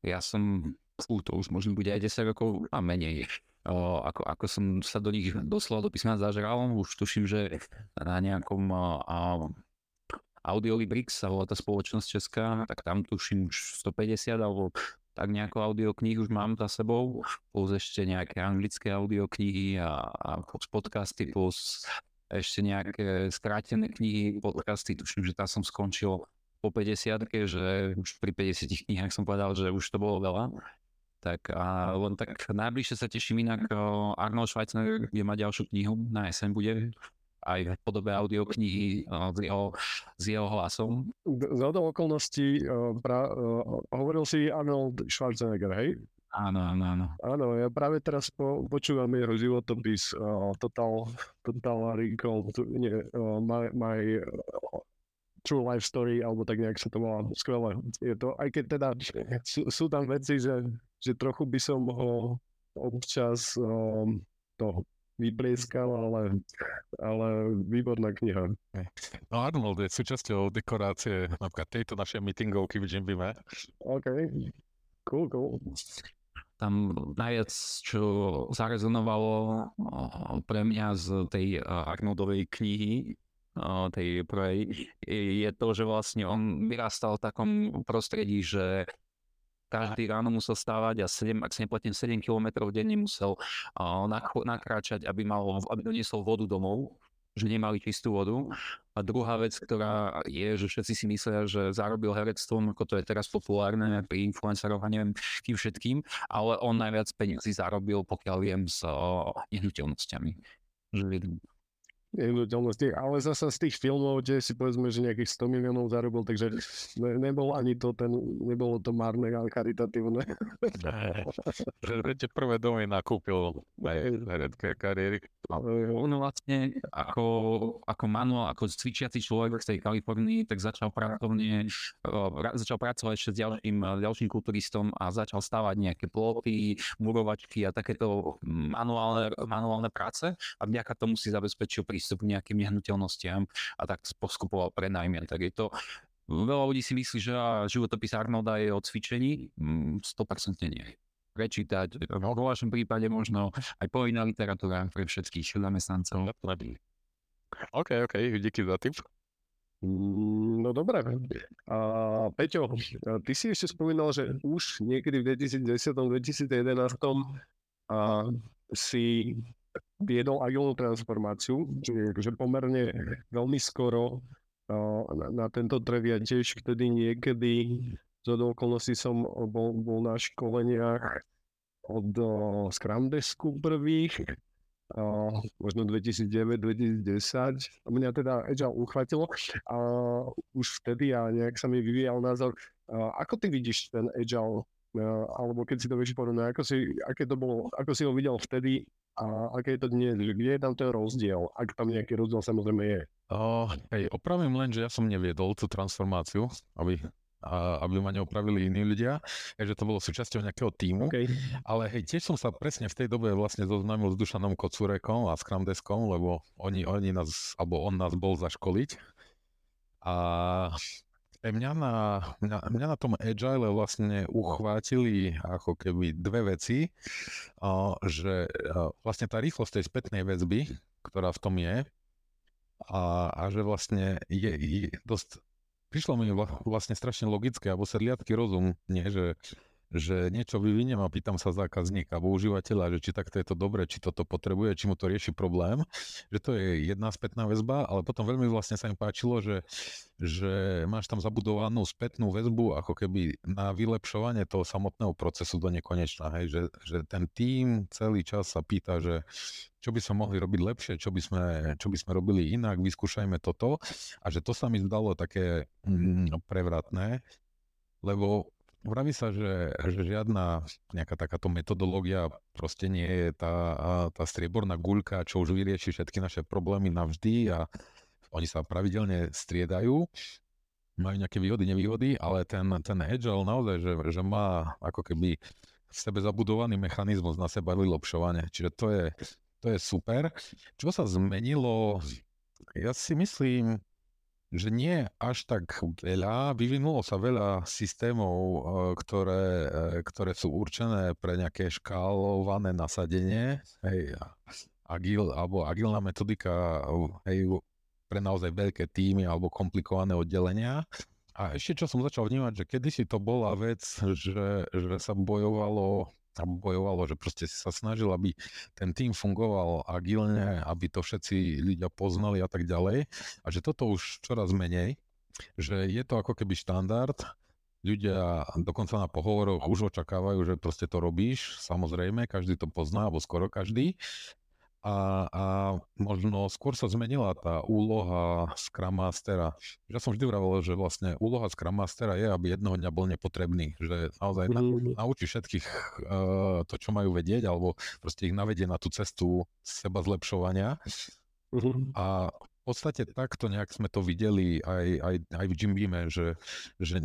ja som fú, to už možno bude aj 10 rokov a menej. Ako, ako som sa do nich doslova do písma zažral, už tuším, že na nejakom Audiolibrix sa volá tá spoločnosť česká, tak tam tuším už 150 alebo tak nejako audiokníh už mám za sebou, plus ešte nejaké anglické audioknihy a, a podcasty, plus ešte nejaké skrátené knihy, podcasty, tuším, že tam som skončil po 50 že už pri 50 knihách som povedal, že už to bolo veľa. Tak a len tak najbližšie sa teším inak Arnold Schweitzer, kde má ďalšiu knihu, na jeseň bude aj v podobe audioknihy s jeho, s jeho hlasom. Z okolností pra, hovoril si Arnold Schwarzenegger, hej? Áno, áno, áno. Áno, ja práve teraz po, počúvam jeho životopis uh, Total, Total Recall, nie, uh, my, my True Life Story, alebo tak nejak sa to volá. Skvelé. Je to, aj keď teda sú, sú tam veci, že, že trochu by som ho občas um, to vyplieskal, ale, ale výborná kniha. No Arnold je súčasťou dekorácie napríklad tejto našej meetingovky v Jimbime. OK, cool, cool. Tam najviac, čo zarezonovalo pre mňa z tej Arnoldovej knihy, tej prvej, je to, že vlastne on vyrastal v takom prostredí, že každý ráno musel stávať a 7, ak sa neplatím, 7 km denne musel nakráčať, aby, mal, aby doniesol vodu domov, že nemali čistú vodu. A druhá vec, ktorá je, že všetci si myslia, že zarobil herectvom, ako to je teraz populárne pri influenceroch a neviem kým všetkým, ale on najviac peniazy zarobil, pokiaľ viem, s uh, nehnuteľnosťami. Že nehnuteľnosti, ale zase z tých filmov, kde si povedzme, že nejakých 100 miliónov zarobil, takže ne, nebol ani to ten, nebolo to márne, ale charitatívne. Že prvé domy nakúpil herecké kariéry. On vlastne ako, ako manuál, ako cvičiaci človek v tej Kalifornii, tak začal pracovne, začal pracovať ešte s ďalším, ďalším kulturistom a začal stavať nejaké ploty, murovačky a takéto manuálne, manuálne práce a vďaka tomu si zabezpečil prístup prístup k nejakým nehnuteľnostiam a tak poskupoval prenajmie. Tak je to Veľa ľudí si myslí, že životopis Arnolda je o cvičení, 100% mm, nie. Prečítať, v vašom prípade možno aj povinná literatúra pre všetkých zamestnancov. OK, OK, díky za tip. Mm, no dobré. A Peťo, ty si ešte spomínal, že už niekedy v 2010-2011 si viedol agilnú transformáciu, čiže akože pomerne veľmi skoro na, na tento trh ja tiež vtedy niekedy z okolností som bol, bol na školeniach od Scrum Desku prvých, uh, možno 2009-2010. A mňa teda Agile uchvatilo a už vtedy a nejak sa mi vyvíjal názor. Uh, ako ty vidíš ten Agile alebo keď si to vieš porovnať, ako, si, aké to bolo, ako si ho videl vtedy a aké je to dnes, že kde je tam ten rozdiel, ak tam nejaký rozdiel samozrejme je. Uh, hej, opravím len, že ja som neviedol tú transformáciu, aby, a, aby ma neopravili iní ľudia, takže to bolo súčasťou nejakého týmu. Okay. Ale hej, tiež som sa presne v tej dobe vlastne zoznámil s Dušanom Kocurekom a s Kramdeskom, lebo oni, oni nás, alebo on nás bol zaškoliť. A Mňa na, mňa, mňa na tom Agile vlastne uchvátili ako keby dve veci, že vlastne tá rýchlosť tej spätnej väzby, ktorá v tom je, a, a že vlastne je, je dosť, prišlo mi vlastne strašne logické, alebo sedliacký rozum, nie, že že niečo vyviniem a pýtam sa zákazníka alebo užívateľa, že či takto je to dobré, či toto potrebuje, či mu to rieši problém, že to je jedna spätná väzba, ale potom veľmi vlastne sa mi páčilo, že, že máš tam zabudovanú spätnú väzbu ako keby na vylepšovanie toho samotného procesu do nekonečna, hej, že, že ten tým celý čas sa pýta, že čo by sme mohli robiť lepšie, čo by sme, čo by sme robili inak, vyskúšajme toto a že to sa mi zdalo také mm, prevratné, lebo Vraví sa, že, že žiadna nejaká takáto metodológia proste nie je tá, tá strieborná guľka, čo už vyrieši všetky naše problémy navždy a oni sa pravidelne striedajú, majú nejaké výhody, nevýhody, ale ten, ten agile naozaj, že, že má ako keby v sebe zabudovaný mechanizmus na seba vylepšovanie. Čiže to je, to je super. Čo sa zmenilo? Ja si myslím, že nie až tak veľa. Vyvinulo sa veľa systémov, eh, ktoré, eh, ktoré sú určené pre nejaké škálované nasadenie. Hej, agil, alebo agilná metodika hej, pre naozaj veľké týmy alebo komplikované oddelenia. A ešte čo som začal vnímať, že kedysi to bola vec, že, že sa bojovalo a bojovalo, že proste si sa snažil, aby ten tým fungoval agilne, aby to všetci ľudia poznali a tak ďalej. A že toto už čoraz menej, že je to ako keby štandard, ľudia dokonca na pohovoroch už očakávajú, že proste to robíš, samozrejme, každý to pozná, alebo skoro každý, a, a možno skôr sa zmenila tá úloha Scrum Mastera. Ja som vždy vravel, že vlastne úloha Scrum Mastera je, aby jednoho dňa bol nepotrebný, že naozaj mm. naučí všetkých uh, to, čo majú vedieť, alebo proste ich navedie na tú cestu seba zlepšovania. Mm. A v podstate takto nejak sme to videli aj, aj, aj v Jim Beame, že, že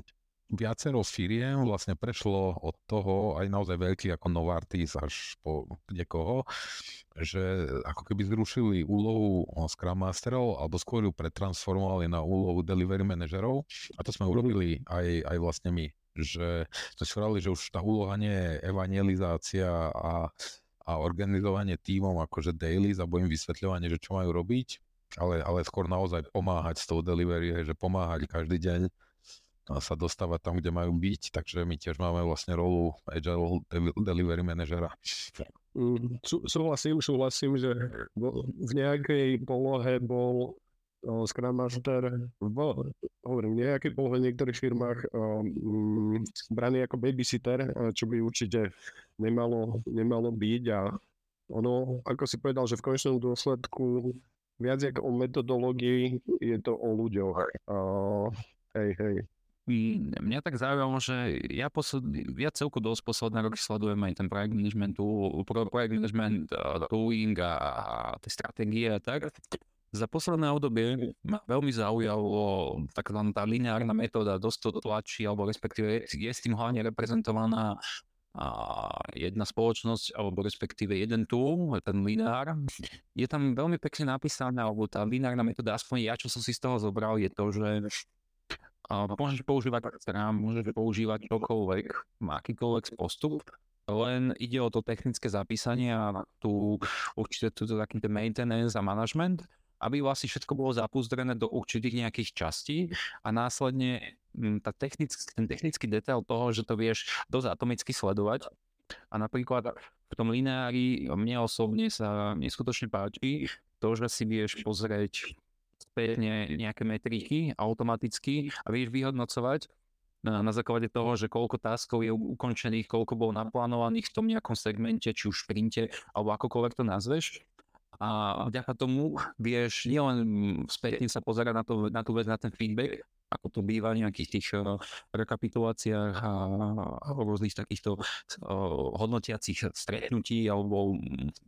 viacero firiem vlastne prešlo od toho aj naozaj veľký ako Novartis až po kdekoho, že ako keby zrušili úlohu Scrum Masterov alebo skôr ju pretransformovali na úlohu delivery manažerov. A to sme urobili aj, aj vlastne my že sme si že už tá úloha nie je evangelizácia a, a organizovanie tímom akože daily im vysvetľovanie, že čo majú robiť, ale, ale skôr naozaj pomáhať s tou delivery, že pomáhať každý deň sa dostávať tam, kde majú byť, takže my tiež máme vlastne rolu Agile Delivery Managera. Mm, sú, súhlasím, súhlasím, že v nejakej polohe bol o, Scrum Master v, hovorím, nejakej polohe v niektorých firmách um, braný ako babysitter, čo by určite nemalo, nemalo byť a ono, ako si povedal, že v konečnom dôsledku viac ako o metodológii je to o ľuďoch. Uh, hej, hej. Mňa tak zaujímalo, že ja, posled, ja celku dosť posledné roky sledujem aj ten projekt management, projekt management, tooling a, a tie stratégie a tak. Za posledné obdobie ma veľmi zaujalo taká tá lineárna metóda, dosť to tlačí, alebo respektíve je s tým hlavne reprezentovaná a jedna spoločnosť, alebo respektíve jeden tool, ten lineár, je tam veľmi pekne napísané, alebo tá lineárna metóda, aspoň ja, čo som si z toho zobral, je to, že môžeš používať Scrum, môžeš používať čokoľvek, akýkoľvek postup, len ide o to technické zapísanie a tu určite tu taký ten maintenance a management, aby vlastne všetko bolo zapúzdrené do určitých nejakých častí a následne mm, tá technický, ten technický detail toho, že to vieš dosť atomicky sledovať. A napríklad v tom lineári mne osobne sa neskutočne páči to, že si vieš pozrieť spätne nejaké metriky automaticky a vieš vyhodnocovať na, základe toho, že koľko taskov je ukončených, koľko bolo naplánovaných v tom nejakom segmente, či už sprinte, alebo akokoľvek to nazveš. A vďaka tomu vieš nielen spätne sa pozerať na, to, na tú vec, na ten feedback, ako to býva v nejakých tých uh, rekapituláciách a, rôznych takýchto uh, hodnotiacich stretnutí alebo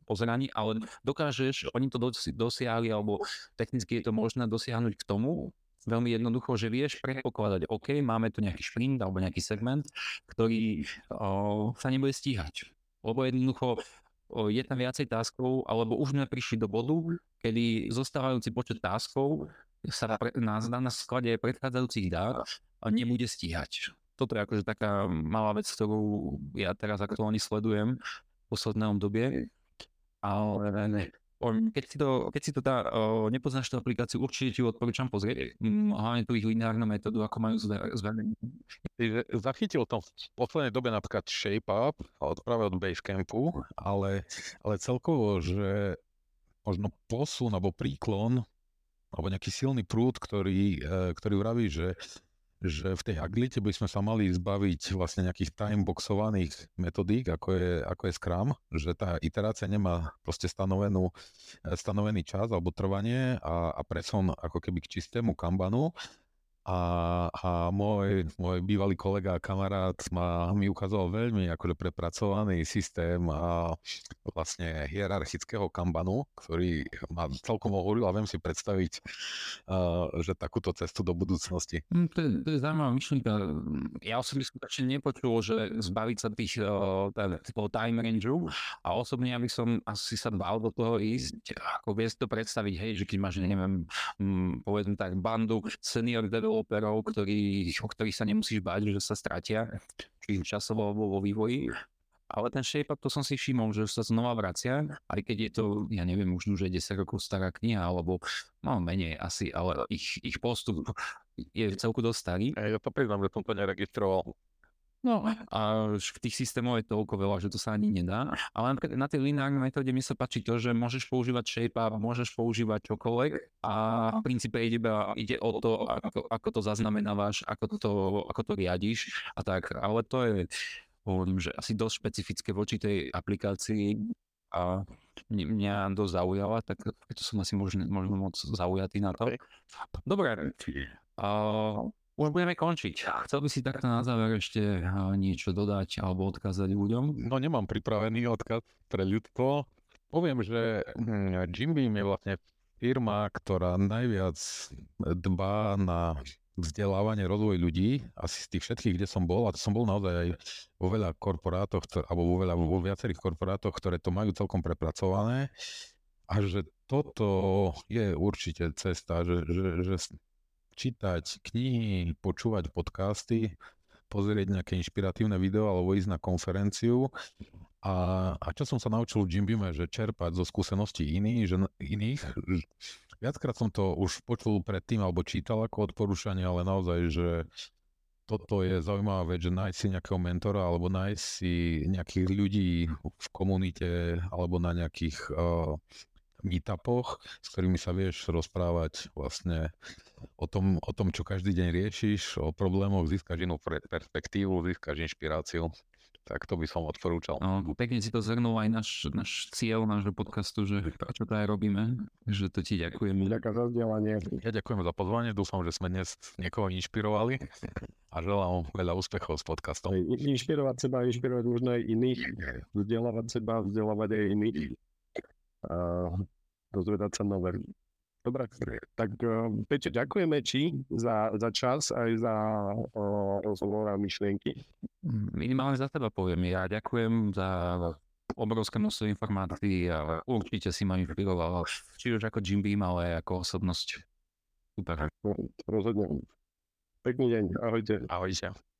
pozeraní, ale dokážeš, oni to dosiahli alebo technicky je to možné dosiahnuť k tomu, veľmi jednoducho, že vieš predpokladať, OK, máme tu nejaký šprint alebo nejaký segment, ktorý uh, sa nebude stíhať. Lebo jednoducho je tam viacej taskov, alebo už sme prišli do bodu, kedy zostávajúci počet taskov sa pre, na, na sklade predchádzajúcich dát nebude stíhať. Toto je akože taká malá vec, ktorú ja teraz aktuálne sledujem v poslednom dobie. Ale keď si to, keď si to dá, nepoznáš tú aplikáciu, určite ti odporúčam pozrieť. Hlavne tú ich lineárnu metódu, ako majú zverejnení. Zachytil to v poslednej dobe napríklad ShapeUp, ale práve od Basecampu, ale, ale celkovo, že možno posun alebo príklon alebo nejaký silný prúd, ktorý, e, ktorý vraví, že, že v tej agilite by sme sa mali zbaviť vlastne nejakých timeboxovaných metodík, ako je, ako je Scrum, že tá iterácia nemá proste stanovenú, e, stanovený čas alebo trvanie a, a presun ako keby k čistému kanbanu, a, a môj, môj bývalý kolega a kamarát ma, mi ukázal veľmi akože prepracovaný systém a vlastne hierarchického kambanu, ktorý ma celkom ohúril a viem si predstaviť, uh, že takúto cestu do budúcnosti. Mm, to, je, to je zaujímavá myšlienka. Ja osobne skutočne nepočul, že zbaviť sa tých toho time rangeu a osobne ja by som asi sa bál do toho ísť, ako viesť to predstaviť, hej, že keď máš, neviem, um, povedzme tak, bandu senior developerov, ktorí, o ktorých sa nemusíš báť, že sa stratia, či časovo alebo vo vývoji. Ale ten shape to som si všimol, že sa znova vracia, aj keď je to, ja neviem, už je 10 rokov stará kniha, alebo no menej asi, ale ich, ich postup je celku dosť starý. Ja to priznám, že som to neregistroval. No a v tých systémov je toľko veľa, že to sa ani nedá. Ale napríklad na tej lineárnej metóde mi sa páči to, že môžeš používať shape môžeš používať čokoľvek a v princípe ide, ide o to, ako, ako to zaznamenávaš, ako to, ako to riadiš a tak. Ale to je, hovorím, že asi dosť špecifické voči tej aplikácii a mňa dosť zaujala, tak to som asi možno, možno moc zaujatý na to. Dobre. Uh, už budeme končiť. Chcel by si takto na záver ešte niečo dodať alebo odkázať ľuďom? No nemám pripravený odkaz pre ľudstvo. Poviem, že hm, Jim Beam je vlastne firma, ktorá najviac dbá na vzdelávanie, rozvoj ľudí, asi z tých všetkých, kde som bol, a to som bol naozaj aj vo veľa korporátoch, ktoré, alebo vo, veľa, vo viacerých korporátoch, ktoré to majú celkom prepracované, a že toto je určite cesta, že, že, že čítať knihy, počúvať podcasty, pozrieť nejaké inšpiratívne video alebo ísť na konferenciu. A, a čo som sa naučil v Jimbime, že čerpať zo skúseností iných, že, iných. Viackrát som to už počul predtým alebo čítal ako odporúčanie, ale naozaj, že toto je zaujímavá vec, že nájsť si nejakého mentora alebo nájsť si nejakých ľudí v komunite alebo na nejakých uh, meetupoch, s ktorými sa vieš rozprávať vlastne o tom, o tom, čo každý deň riešiš, o problémoch, získaš inú perspektívu, získaš inšpiráciu. Tak to by som odporúčal. No, pekne si to zhrnul aj náš, náš cieľ nášho podcastu, že čo to aj robíme, že to ti ďakujem. Ďakujem za vzdelanie. Ja ďakujem za pozvanie, dúfam, že sme dnes niekoho inšpirovali a želám veľa úspechov s podcastom. Inšpirovať seba, inšpirovať možno aj iných, vzdelávať seba, vzdelávať aj iných a dozvedať sa nové. Dobre, tak uh, Peťo, ďakujeme ti za, za čas aj za uh, rozhovor a myšlienky. Minimálne za teba poviem. Ja ďakujem za obrovské množstvo informácií a určite si ma inšpiroval, či už ako Jim Beam, ale aj ako osobnosť. Super. Rozhodne. Pekný deň, ahojte. Ahojte.